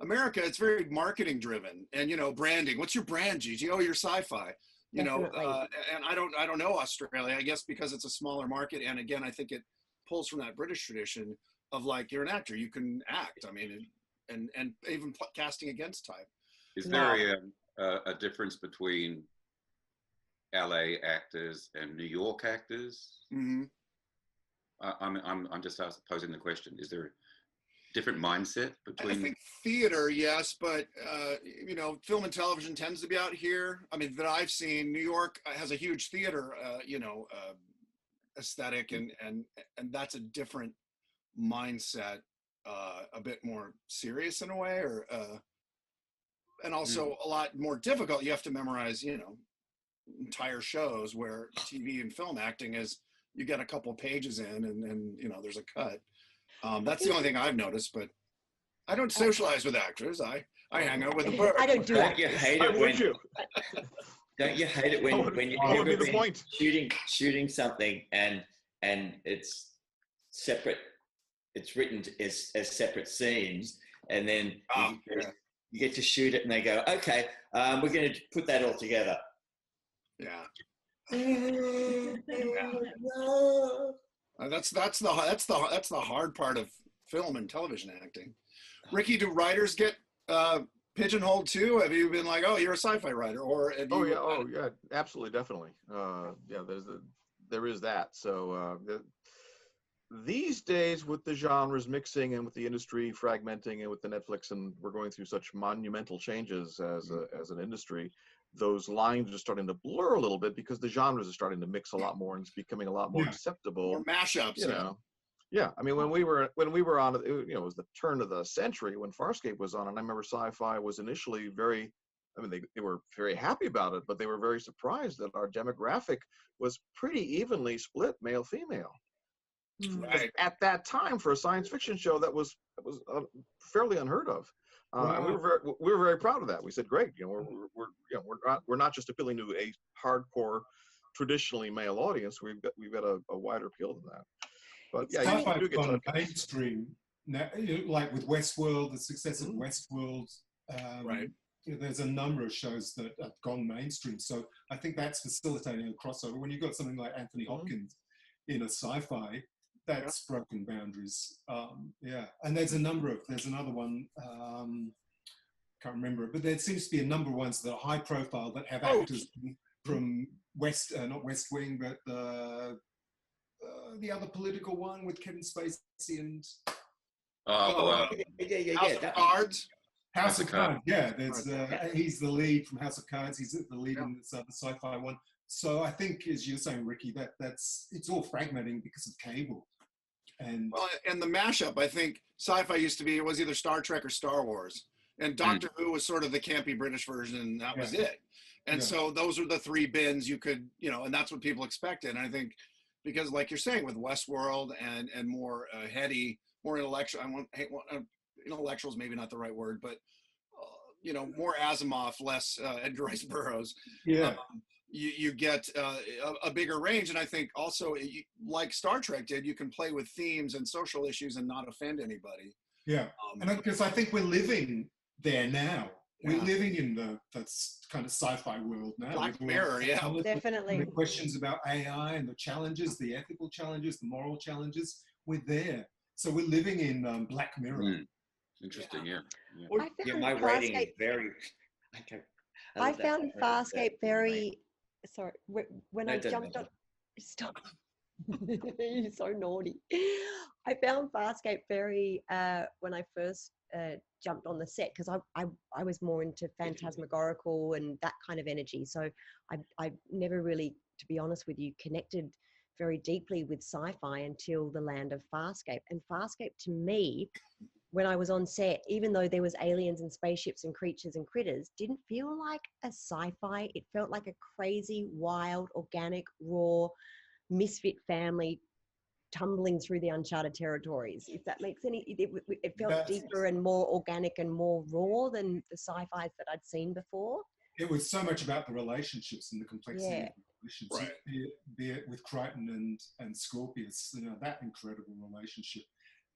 America it's very marketing driven and you know branding. What's your brand, Gigi? Oh, you're sci-fi. You know, uh, and I don't I don't know Australia. I guess because it's a smaller market, and again, I think it pulls from that British tradition of like you're an actor, you can act. I mean, and and even casting against type. Is there a, a, a difference between LA actors and New York actors? Mm-hmm. I, I'm, I'm, I'm just posing the question. Is there a different mindset between? I think theater, yes, but uh, you know, film and television tends to be out here. I mean, that I've seen. New York has a huge theater, uh, you know, uh, aesthetic, and and and that's a different mindset, uh, a bit more serious in a way, or uh, and also a lot more difficult. You have to memorize, you know, entire shows. Where TV and film acting is, you get a couple pages in, and and you know, there's a cut. Um, that's the only thing I've noticed, but I don't socialize with actors. I I hang out with the bird. I don't do Don't that. you hate it would when? you? Don't you hate it when would- when you what would the point? shooting shooting something and and it's separate? It's written as as separate scenes, and then Oh, you, yeah. You get to shoot it, and they go, "Okay, um, we're going to put that all together." Yeah. Uh, that's that's the that's the that's the hard part of film and television acting. Ricky, do writers get uh, pigeonholed too? Have you been like, oh, you're a sci-fi writer, or have Oh you, yeah, oh yeah, absolutely, definitely. Uh, yeah, there's a, there is that. So uh, the, these days, with the genres mixing and with the industry fragmenting and with the Netflix, and we're going through such monumental changes as a, mm-hmm. as an industry, those lines are starting to blur a little bit because the genres are starting to mix a lot more and it's becoming a lot more Yeah. acceptable or mashups? you yeah. know yeah i mean when we were when we were on it you know it was the turn of the century when farscape was on and i remember sci-fi was initially very i mean they, they were very happy about it but they were very surprised that our demographic was pretty evenly split male female. Right. at that time for a science fiction show that was that was uh, fairly unheard of uh, and we were very we were very proud of that we said great you know we're, we're, we're you know we're not we're not just appealing to a hardcore traditionally male audience we've got we've got a, a wider appeal than that but yeah you Sci-fi do get gone mainstream now, like with Westworld, the success of Mhm. Westworld. Um, Right. you know, There's a number of shows that have gone mainstream, so I think that's facilitating a crossover. When you've got something like Anthony Mhm. Hopkins in a sci-fi, that's broken boundaries. Um, yeah, and there's a number of there's another one. Um, can't remember it, but there seems to be a number of ones that are high profile that have Oh. actors from- from West, uh, not West Wing, but the uh, the other political one with Kevin Spacey and Oh, uh, yeah, yeah, yeah. House yeah, of that- Cards. House of Cards. Cards. Yeah, there's uh, Yeah. he's the lead from House of Cards. He's the lead Yeah. in this other sci-fi one. So I think, as you're saying, Ricky, that that's it's all fragmenting because of cable. And Well, and the mashup, I think sci-fi used to be it was either Star Trek or Star Wars, and Doctor Who was sort of the campy British version, and that was it. And Yeah. so those were the three bins you could, you know, and that's what people expected. And I think because, like you're saying, with Westworld and and more uh, heady, more intellectual, I want, hey, uh, intellectuals maybe not the right word, but uh, you know, more Asimov, less uh, Edgar Rice Burroughs yeah, um, you, you get uh, a, a bigger range. And I think also, you, like Star Trek did, you can play with themes and social issues and not offend anybody. yeah, Um, and because I think we're living there now. We're living in the that's kind of sci-fi world now. Black with all the Mirror, yeah. technology, Definitely. The questions about AI and the challenges, the ethical challenges, the moral challenges. We're there. So we're living in um, Black Mirror. mm, interesting. Yeah. yeah. I yeah, found my rating is Farscape- very. Okay. I love found rating, Farscape rating. very. Sorry, when No, I jumped on. Stop. You're so naughty. I found Farscape very very when I first uh, jumped on the set because I, I I was more into phantasmagorical and that kind of energy. So I I never really, to be honest with you, connected very deeply with sci-fi until the land of Farscape. And Farscape to me, when I was on set, even though there was aliens and spaceships and creatures and critters, didn't feel like a sci-fi. It felt like a crazy, wild, organic, raw, misfit family tumbling through the uncharted territories. If that makes any, it, it, it felt That's- deeper and more organic and more raw than the sci-fis that I'd seen before. It was so much about the relationships and the complexity Yeah. of the relationships, Right. be, it, be it with Crichton and, and Scorpius, you know, that incredible relationship.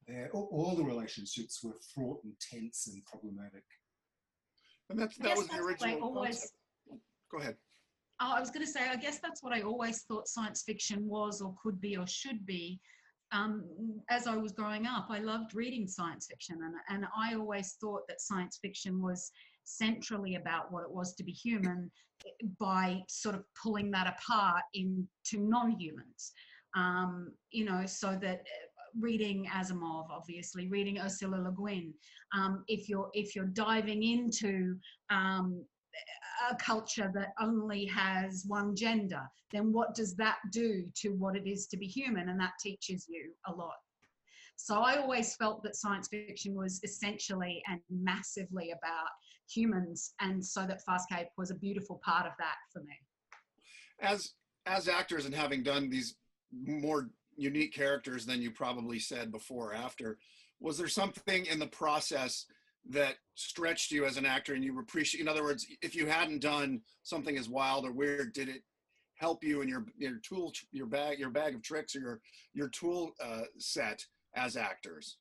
There, all, all the relationships were fraught and tense and problematic. and that's, that was the that's what I original. always. Go ahead. Oh, I was going to say, I guess that's what I always thought science fiction was, or could be, or should be. Um, as I was growing up, I loved reading science fiction, and, and I always thought that science fiction was centrally about what it was to be human by sort of pulling that apart into non humans. Um, you know, so that reading Asimov, obviously, reading Ursula Le Guin, um, if you're if you're diving into um, a culture that only has one gender, then what does that do to what it is to be human? And that teaches you a lot. So I always felt that science fiction was essentially and massively about humans, and so that Farscape was a beautiful part of that for me. As as actors and having done these more unique characters than you probably said before or after, was there something in the process that stretched you as an actor and you appreciate in other words if you hadn't done something as wild or weird did it help you in your your tool your bag your bag of tricks or your your tool uh, set as actors?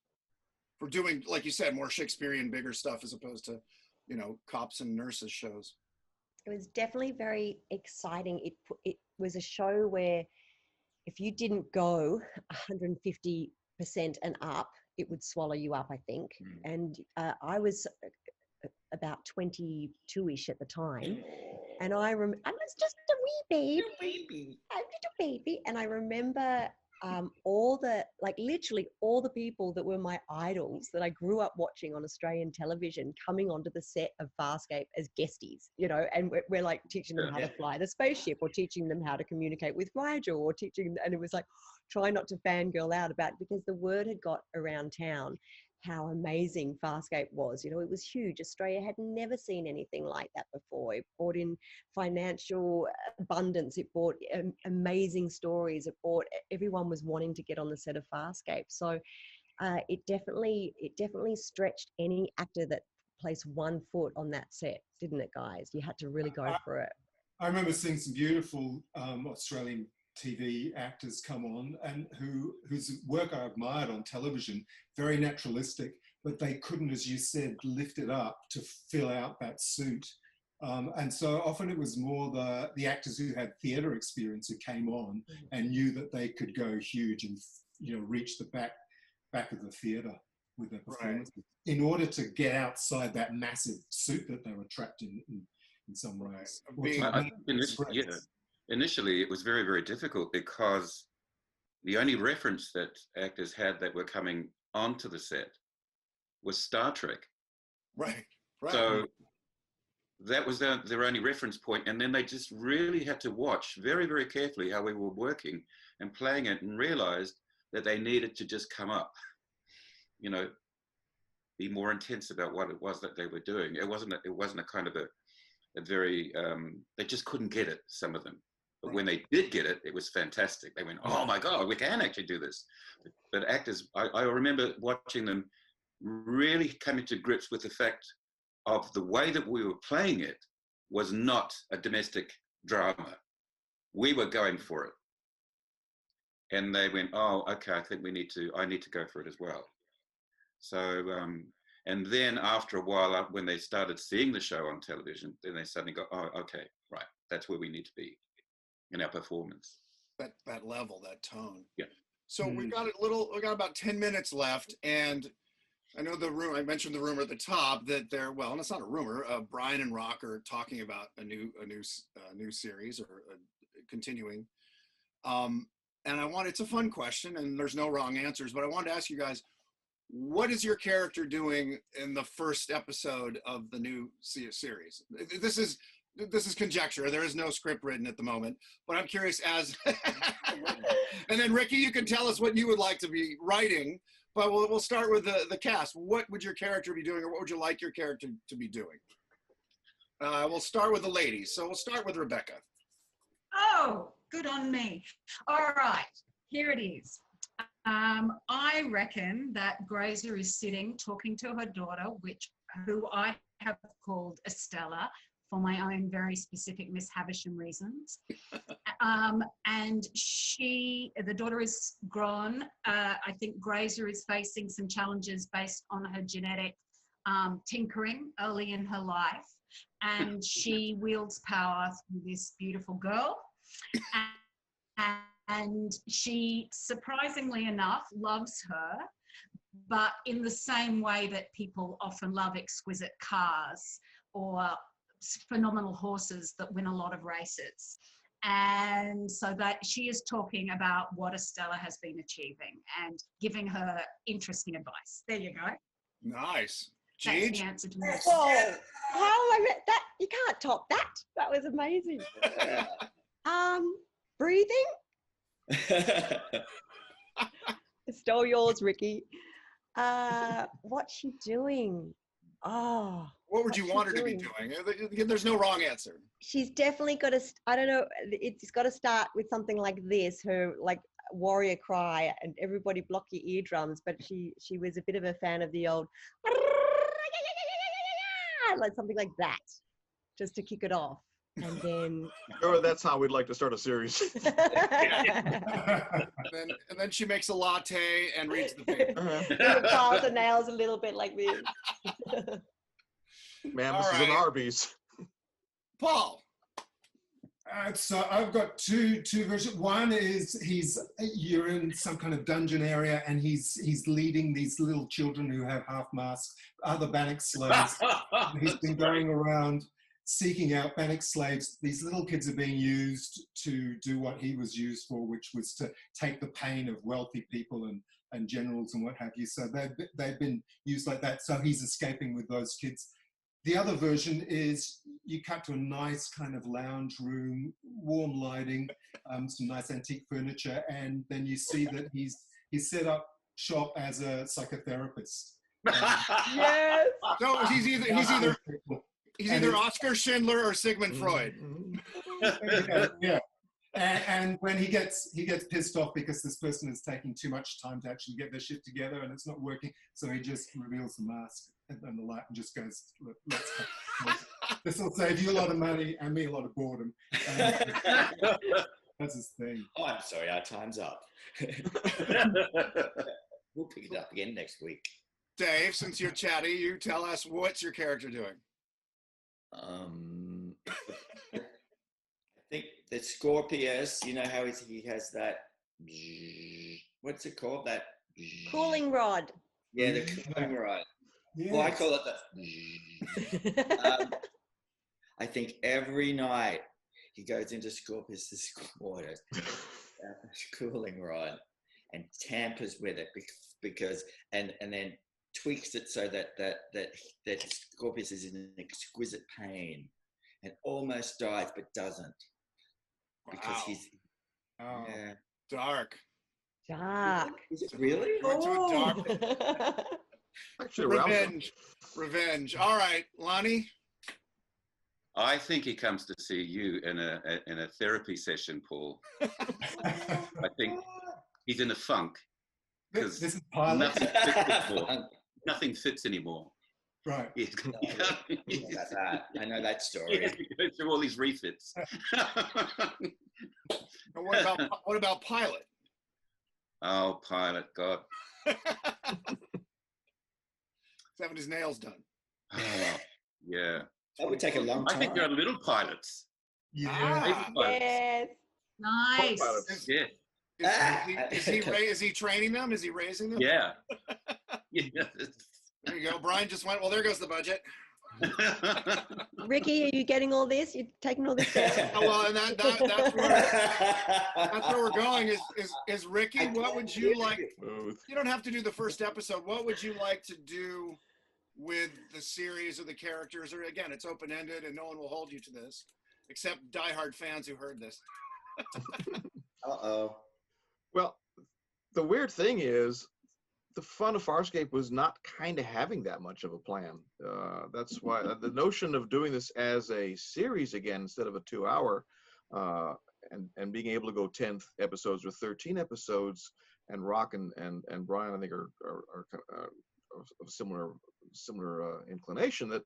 For doing like you said more shakespearean bigger stuff as opposed to you know cops and nurses shows. It was definitely very exciting. It it was a show where if you didn't go 150 percent and up, it would swallow you up. I think, Mm. and uh, I was uh, about 22ish at the time, and I rem- I was just a wee baby. a little baby, and I remember. Um, all the like literally all the people that were my idols that I grew up watching on Australian television coming onto the set of Farscape as guesties, you know, and we're, we're like teaching them how to fly the spaceship or teaching them how to communicate with Rygel or teaching, and it was like try not to fangirl out about because the word had got around town how amazing Farscape was. You know, it was huge. Australia had never seen anything like that before. It brought in financial abundance. It brought um, amazing stories. It brought everyone was wanting to get on the set of Farscape. So uh, it definitely it definitely stretched any actor that placed one foot on that set, didn't it, guys? You had to really go I- for it. I remember seeing some beautiful um, Australian TV actors come on and who whose work I admired on television, very naturalistic, but they couldn't, as you said, lift it up to fill out that suit. Um, and so often it was more the the actors who had theatre experience who came on Mhm. and knew that they could go huge and you know reach the back back of the theatre with their Right. in order to get outside that massive suit that they were trapped in in, in some ways. Of being- I- I make think yeah. Initially it was very very difficult because the only reference that actors had that were coming onto the set was Star Trek. right right So that was their, their only reference point, and then they just really had to watch very very carefully how we were working and playing it, and realized that they needed to just come up, you know, be more intense about what it was that they were doing. It wasn't a, it wasn't a kind of a, a very um, they just couldn't get it. Some of them. But when they did get it, it was fantastic. They went, "Oh my God, we can actually do this!" But actors, I, I remember watching them really coming to grips with the fact of the way that we were playing it was not a domestic drama. We were going for it. And they went, oh, okay, I think we need to, I need to go for it as well. So, um, and then after a while, uh, when they started seeing the show on television, then they suddenly go, oh, okay, right, that's where we need to be in our performance. that that level that tone Yeah. so we Mm. got a little we got about 10 minutes left and i know the room i mentioned the rumor at the top that they're well and it's not a rumor uh, brian and rock are talking about a new a new uh, new series or uh continuing um and i want it's a fun question and there's no wrong answers but i wanted to ask you guys what is your character doing in the first episode of the new series this is this is conjecture. There is no script written at the moment but i'm curious as and then ricky you can tell us what you would like to be writing but we'll, we'll start with the, the cast. What would your character be doing or what would you like your character to be doing? Uh, we'll start with the ladies. So we'll start with rebecca. Oh, good on me. All right, here it is. Um, I reckon that Grayza is sitting talking to her daughter, which who I have called Estella for my own very specific Miss Havisham reasons. um, and she, the daughter is grown. Uh, I think Grayza is facing some challenges based on her genetic um, tinkering early in her life. And she wields power through this beautiful girl. And, and she, surprisingly enough, loves her, but in the same way that people often love exquisite cars or phenomenal horses that win a lot of races. And so that she is talking about what Estella has been achieving and giving her interesting advice. There you go. nice That's Gage? the answer to this. Whoa! How I met that? You can't top that. That was amazing. Um, breathing. Stole yours, Ricky. Uh, what's she doing? Oh, what would you want she her to be doing? doing there's no wrong answer she's definitely got to. I don't know. It's got to start with something like this. Her like warrior cry, and everybody block your eardrums. But she she was a bit of a fan of the old. like something like that, just to kick it off, and then Or that's how we'd like to start a series. And then, and then she makes a latte and reads the paper. Uh-huh. files the nails a little bit like this. Ma'am, All this is an. Arby's. Paul. Uh, so I've got two two versions. One is he's you're in some kind of dungeon area and he's he's leading these little children who have half masks, other Banik slaves. he's been going around seeking out Banik slaves. These little kids are being used to do what he was used for, which was to take the pain of wealthy people and, and generals and what have you. So they've, they've been used like that. So he's escaping with those kids. The other version is you cut to a nice kind of lounge room, warm lighting, um, some nice antique furniture, and then you see that he's he's set up shop as a psychotherapist. yes. So he's either he's either he's either Oskar Schindler or. Sigmund Freud. yeah, yeah. And, and when he gets he gets pissed off because this person is taking too much time to actually get their shit together and it's not working, so he just reveals the mask and, and the light and just goes, "Let- "Let's cut. This will save you a lot of money and me a lot of boredom." And that's his thing. Oh, I'm sorry, our time's up. we'll pick it up again next week. Dave, since you're chatty, you tell us what's your character doing. Um, I think the Scorpius, you know how he has that, what's it called? That Cooling rod. Yeah, the cooling rod. Yeah. Well, I call it the. Um, I think every night he goes into Scorpius's quarters, cooling rod, and tampers with it bec- because, and and then tweaks it so that that that that Scorpius is in exquisite pain, and almost dies but doesn't because Wow. he's Oh. yeah. Dark. Dark. Is it really? Went to a dark Oh. Actually, revenge. Revenge. All right, Lani. I think he comes to see you in a, a in a therapy session, Paul. I think he's in a funk because this is pilot, nothing fits anymore. Nothing fits anymore. right? He's, No, I know that. I know that story. he goes through all these refits. What about what about Pilot? oh, pilot, God. He's having his nails done. Yeah. That would take a long time. I think there are little pilots. Yeah. Ah. Baby pilots. yes. Nice. Is, Yeah. is, is, he, is, he, is he training them? Is he raising them? Yeah. yeah. There you go. Brian just went. Well, there goes the budget. Ricky, are you getting all this? You're taking all this down? Oh, well, and that, that, that's where that's where we're going. Is is is Ricky? What would you like? Smooth. You don't have to do the first episode. What would you like to do with the series or the characters? Or again, it's open ended, and no one will hold you to this, except diehard fans who heard this. Uh oh. Well, the weird thing is, the fun of Farscape was not kind of having that much of a plan. Uh, that's why uh, the notion of doing this as a series again instead of a two-hour, uh, and and being able to go ten episodes or thirteen episodes, and Rock and and, and Brian I think are are, are kind of, similar similar uh, inclination that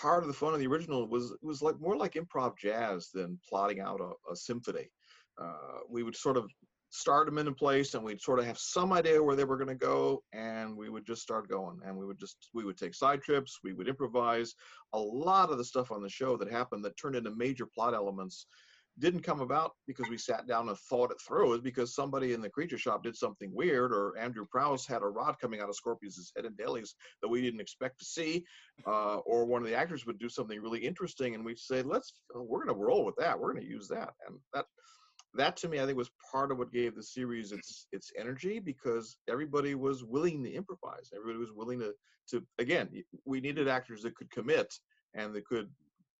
part of the fun of the original was was like more like improv jazz than plotting out a, a symphony. Uh, we would sort of start them into place and we'd sort of have some idea where they were going to go and we would just start going and we would just we would take side trips we would improvise a lot of the stuff on the show that happened that turned into major plot elements didn't come about because we sat down and thought it through. It was because somebody in the creature shop did something weird or andrew prowse had a rod coming out of scorpius's head and dailies that we didn't expect to see uh, or one of the actors would do something really interesting and we'd say let's we're going to roll with that. We're going to use that. And that that to me i think was part of what gave the series its its energy because everybody was willing to improvise. Everybody was willing to to again we needed actors that could commit and that could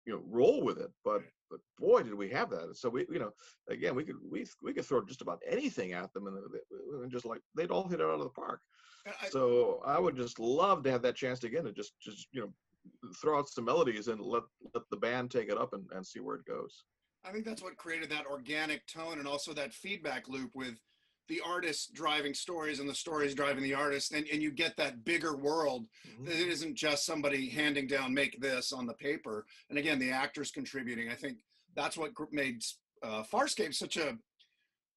you know roll with it but but boy did we have that. So we you know again we could we we could throw just about anything at them and, and just like they'd all hit it out of the park. I- so i would just love to have that chance again to just just you know throw out some melodies and let let the band take it up and, and see where it goes. I think that's what created that organic tone and also that feedback loop with the artist driving stories and the stories driving the artist, and, and you get that bigger world. Mhm. that it isn't just somebody handing down make this on the paper. And again the actors contributing. I think that's what made uh, farscape such a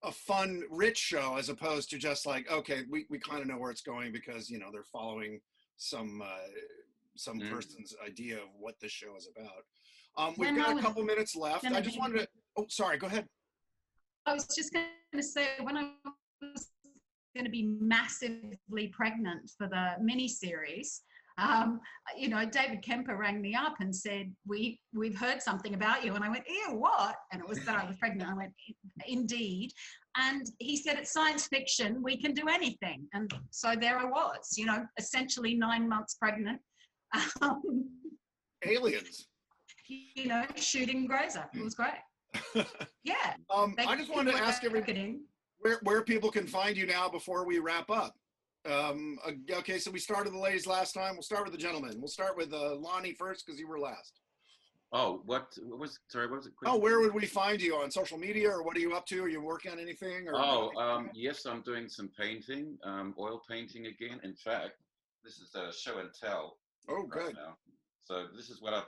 a fun rich show as opposed to just like okay we, we kind of know where it's going because you know they're following some uh, some Mm. person's idea of what this show is about. Um, we've got a couple minutes left. i just wanted to oh sorry go ahead. I was just going to say when I was going to be massively pregnant for the mini series, um, you know, David Kemper rang me up and said, "We we've heard something about you," and I went, "Ew, what?" And it was that I was pregnant. I went, "Indeed," and he said, "It's science fiction. We can do anything." And so there I was, you know, essentially nine months pregnant. Um, aliens you know, shooting Grayza. It was great. Yeah. um, i just wanted to ask everybody. Where where people can find you now before we wrap up. Um, uh, okay, so we started the ladies last time. We'll start with the gentlemen. We'll start with uh, Lani first because you were last. Oh, what, what was sorry? What was it? Oh, where would we find you on social media, or what are you up to? Are you working on anything? Or Oh, um, yes, I'm doing some painting, um, oil painting again. In fact, this is a show and tell oh, right good. now. So this is what I've.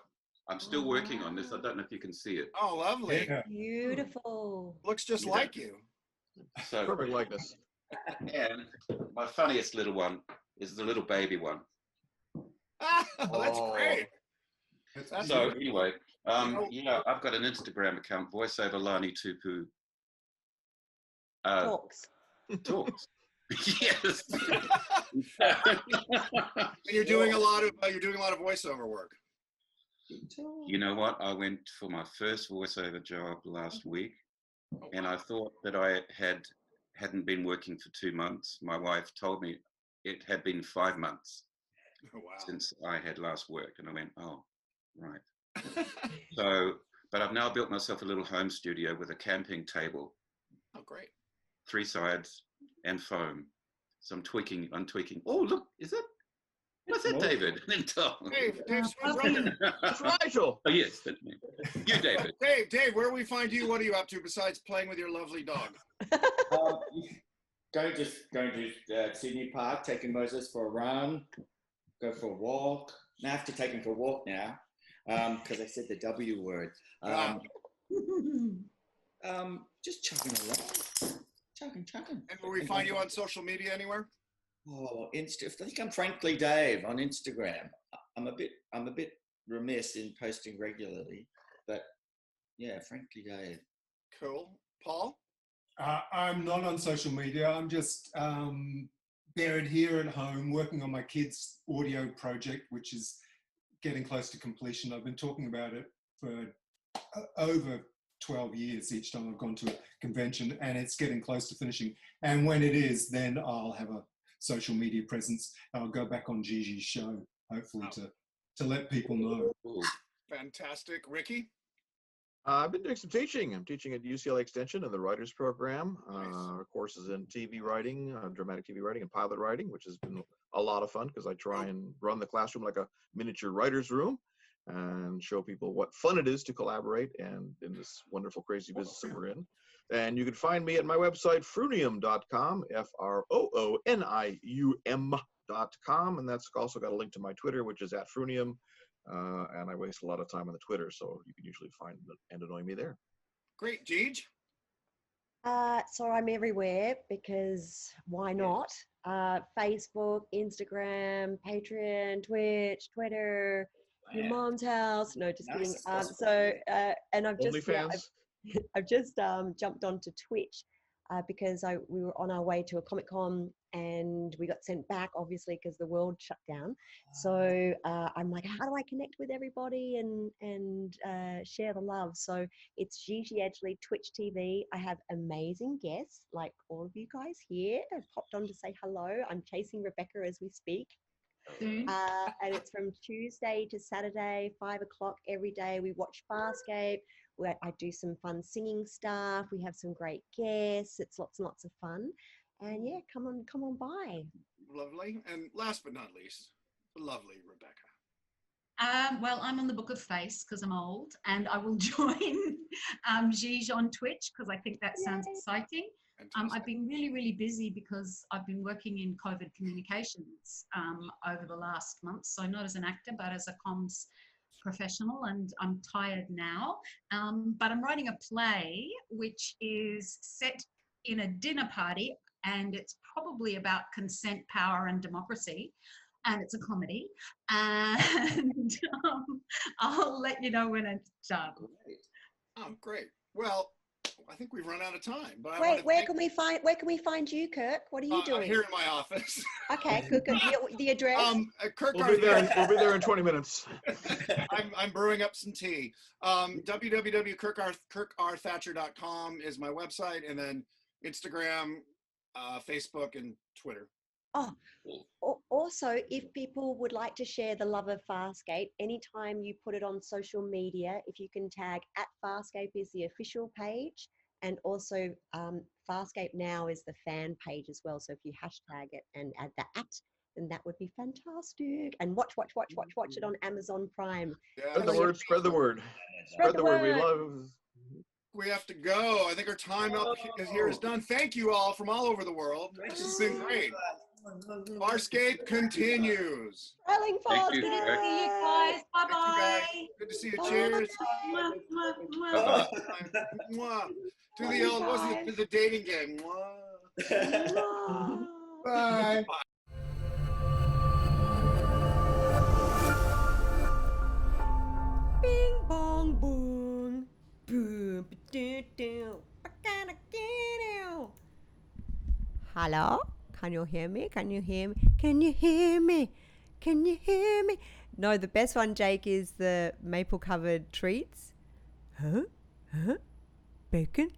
I'm still working on this. I don't know if you can see it. Oh, lovely. Yeah. Beautiful. Looks just Yeah. like you. So Perfect likeness. and my funniest little one is the little baby one. Ah, that's Oh. great. That's So beautiful. anyway, um, Oh. yeah, I've got an Instagram account, voiceover Lani Tupu. Uh, Talks. talks. yes. And you're doing a lot of uh, you're doing a lot of voiceover work. you know what? I went for my first voiceover job last week, Oh, and I thought that I had hadn't been working for two months. My wife told me it had been five months Oh, wow. since I had last worked, and I went, oh, right. So, but I've now built myself a little home studio with a camping table, oh, great. three sides, and foam. So I'm tweaking. I'm tweaking. Oh, look, is it? What's David? And Tom. Dave, Dave, Uh, Swiss puppy. Rygel. oh yes, that's me. You, David. Dave, Dave, where do we find you? What are you up to besides playing with your lovely dog? Um, going to going to uh, Sydney Park, taking Moses for a run, go for a walk. Now I have to take him for a walk now because I said the W word. Um, um, just chugging along, chugging, chugging. And will we find you on social media anywhere? Oh, Insta. I think I'm frankly Dave on Instagram. I'm a bit I'm a bit remiss in posting regularly, but yeah, frankly Dave. Cool. Paul? Uh, I'm not on social media. I'm just um, buried here at home working on my kids' audio project, which is getting close to completion. I've been talking about it for uh, over 12 years each time I've gone to a convention, and it's getting close to finishing. And when it is, then I'll have a social media presence. I'll go back on Gigi's show, hopefully, to, to let people know. Fantastic. Ricky? Uh, I've been doing some teaching. I'm teaching at UCLA Extension in the writers program. Nice. Uh, courses in TV writing, uh, dramatic TV writing, and pilot writing, which has been a lot of fun because I try and run the classroom like a miniature writer's room and show people what fun it is to collaborate and in this wonderful, crazy business that we're in. And you can find me at my website, froonium.com, F R O O N I U M.com. And that's also got a link to my Twitter, which is at froonium. Uh, and I waste a lot of time on the Twitter, so you can usually find and annoy me there. Great. Jeej? Uh, so I'm everywhere because why not? Uh, Facebook, Instagram, Patreon, Twitch, Twitter, your mom's house. No, just kidding. Nice. Um, That's so, uh, and I've just yeah, I've, I've just um, jumped onto Twitch uh, because I we were on our way to a Comic Con and we got sent back, obviously, because the world shut down. So uh, I'm like, how do I connect with everybody and and uh, share the love? So it's Gigi Edgley Twitch TV. I have amazing guests, like all of you guys here. have popped on to say hello. I'm chasing Rebecca as we speak. Soon. Uh, and it's from Tuesday to Saturday, five o'clock every day. We watch Farscape. We, I do some fun singing stuff. We have some great guests. It's lots and lots of fun. And yeah, come on, come on by. Lovely. And last but not least, the lovely Rebecca. Um, well, I'm on the Book of Face because I'm old, and I will join um, Gigi on Twitch because I think that sounds Yay. exciting. Um, I've been really, really busy because I've been working in COVID communications um, over the last month. So not as an actor, but as a comms professional, and I'm tired now. Um, but I'm writing a play which is set in a dinner party, and it's probably about consent, power, and democracy. And it's a comedy, and um, I'll let you know when it's done. Great. Oh, great. Well, I think we've run out of time. But Wait, where thank- can we find where can we find you, Kirk? What are you uh, I'm doing? here in my office. Okay, good, good. The, the address. um, uh, Kirk We'll be there. In, we'll be there in 20 minutes. I'm, I'm brewing up some tea. Um, www.kirkrthatcher.com is my website, and then Instagram, uh, Facebook, and Twitter. Al- also, if people would like to share the love of Farscape, anytime you put it on social media, if you can tag at Farscape is the official page, and also um, Farscape now is the fan page as well. So if you hashtag it and add the at, then that would be fantastic. And watch, watch, watch, watch, watch it on Amazon Prime. Spread the word. Spread the word. Spread Spread the the word. We love. We have to go. I think our time up here is done. Thank you all from all over the world. This has been great. Farscape continues. Rolling Thank you, Farscape! Kirk. See you guys. Bye bye. Good to see you. Cheers. Bye-bye. Mwah. To the old, wasn't it? To the dating game. Mwah. Bye. Bing bong boom. Boom. ba-doo, doo, ba-ga-da-ga-doo. Hello? Can you hear me? Can you hear me? Can you hear me? Can you hear me? No, the best one, Jake, is the maple covered treats. Huh? Huh? Bacon?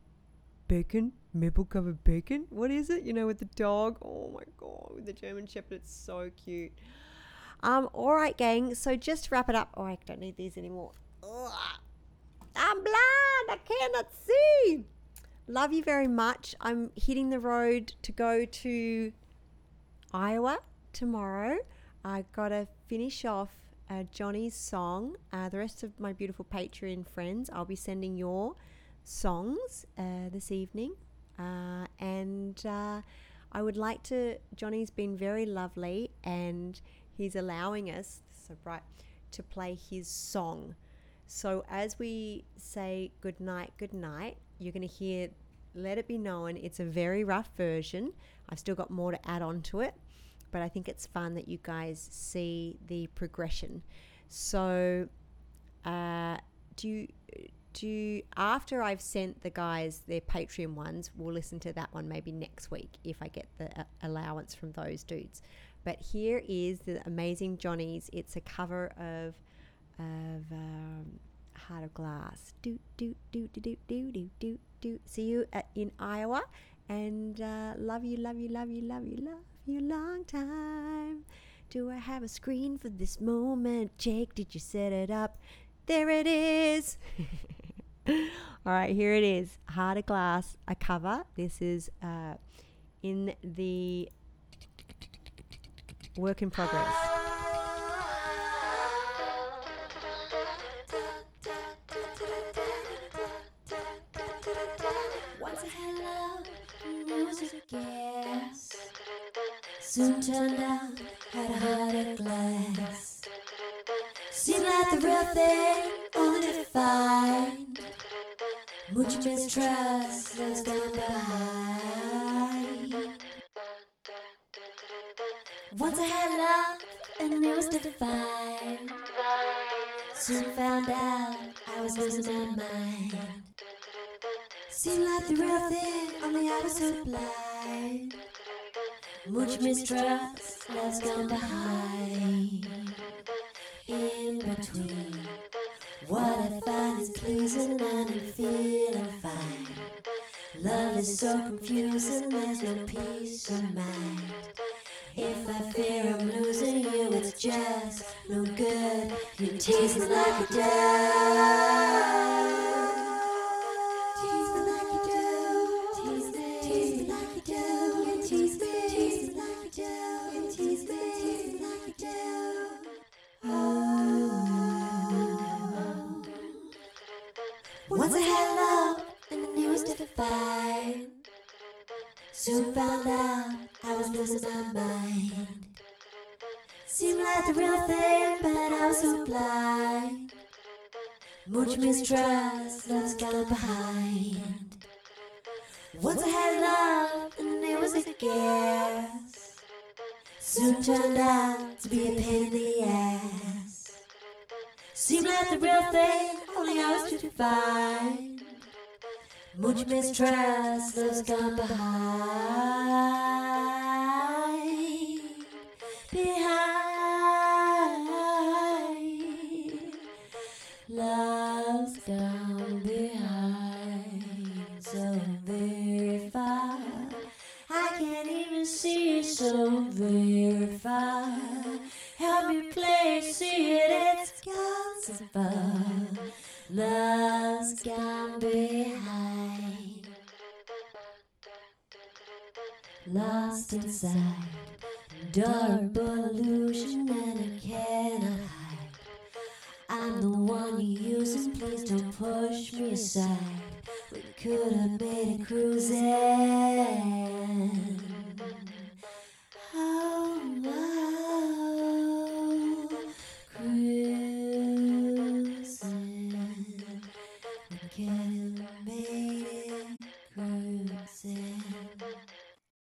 Bacon? Maple covered bacon? What is it? You know, with the dog? Oh my god, with the German Shepherd, it's so cute. Um, all right, gang. So just wrap it up. Oh, I don't need these anymore. Ugh. I'm blind. I cannot see. Love you very much. I'm hitting the road to go to Iowa tomorrow. I gotta finish off uh, Johnny's song. Uh, the rest of my beautiful Patreon friends, I'll be sending your songs uh, this evening. Uh, and uh, I would like to. Johnny's been very lovely, and he's allowing us so bright to play his song. So as we say good night, good night, you're going to hear Let It Be Known. It's a very rough version. I've still got more to add on to it, but I think it's fun that you guys see the progression. So, uh, do you, do after I've sent the guys their Patreon ones, we'll listen to that one maybe next week if I get the uh, allowance from those dudes. But here is the amazing Johnny's. It's a cover of of um, Heart of Glass. Do do do do do do do do do. See you at, in Iowa, and uh, love you, love you, love you, love you, love you, long time. Do I have a screen for this moment, Jake? Did you set it up? There it is. All right, here it is. Heart of Glass, a cover. This is uh, in the work in progress. Yes. Soon turned out, had a heart of glass. Seemed like the real thing, only to much mistrust lives down behind. Once I had love, and it was defined. Soon found out I was losing my mind. Seemed like the real thing, only I was so blind. Much mistrust, love's gone behind. In between, what I find is pleasing and I'm feeling fine. Love is so confusing, there's no peace of mind. If I fear I'm losing you, it's just no good. You tease me like you do. Defined. Soon found out I was losing my mind. Seemed like the real thing, but I was so blind. Much mistrust, love's gone behind. Once I had love, and it was a gas. Soon turned out to be a pain in the ass. Seemed like the real thing, only I was too defined. Much mistrust, love's gone behind. Behind. Love's gone behind. So very far. I can't even see it so very far. Help me place it, it's gone so far. Love's gone behind. Lost inside. Adorable illusion and I cannot hide. I'm the one you're using, please don't push me aside. We could have made it cruising. Oh no,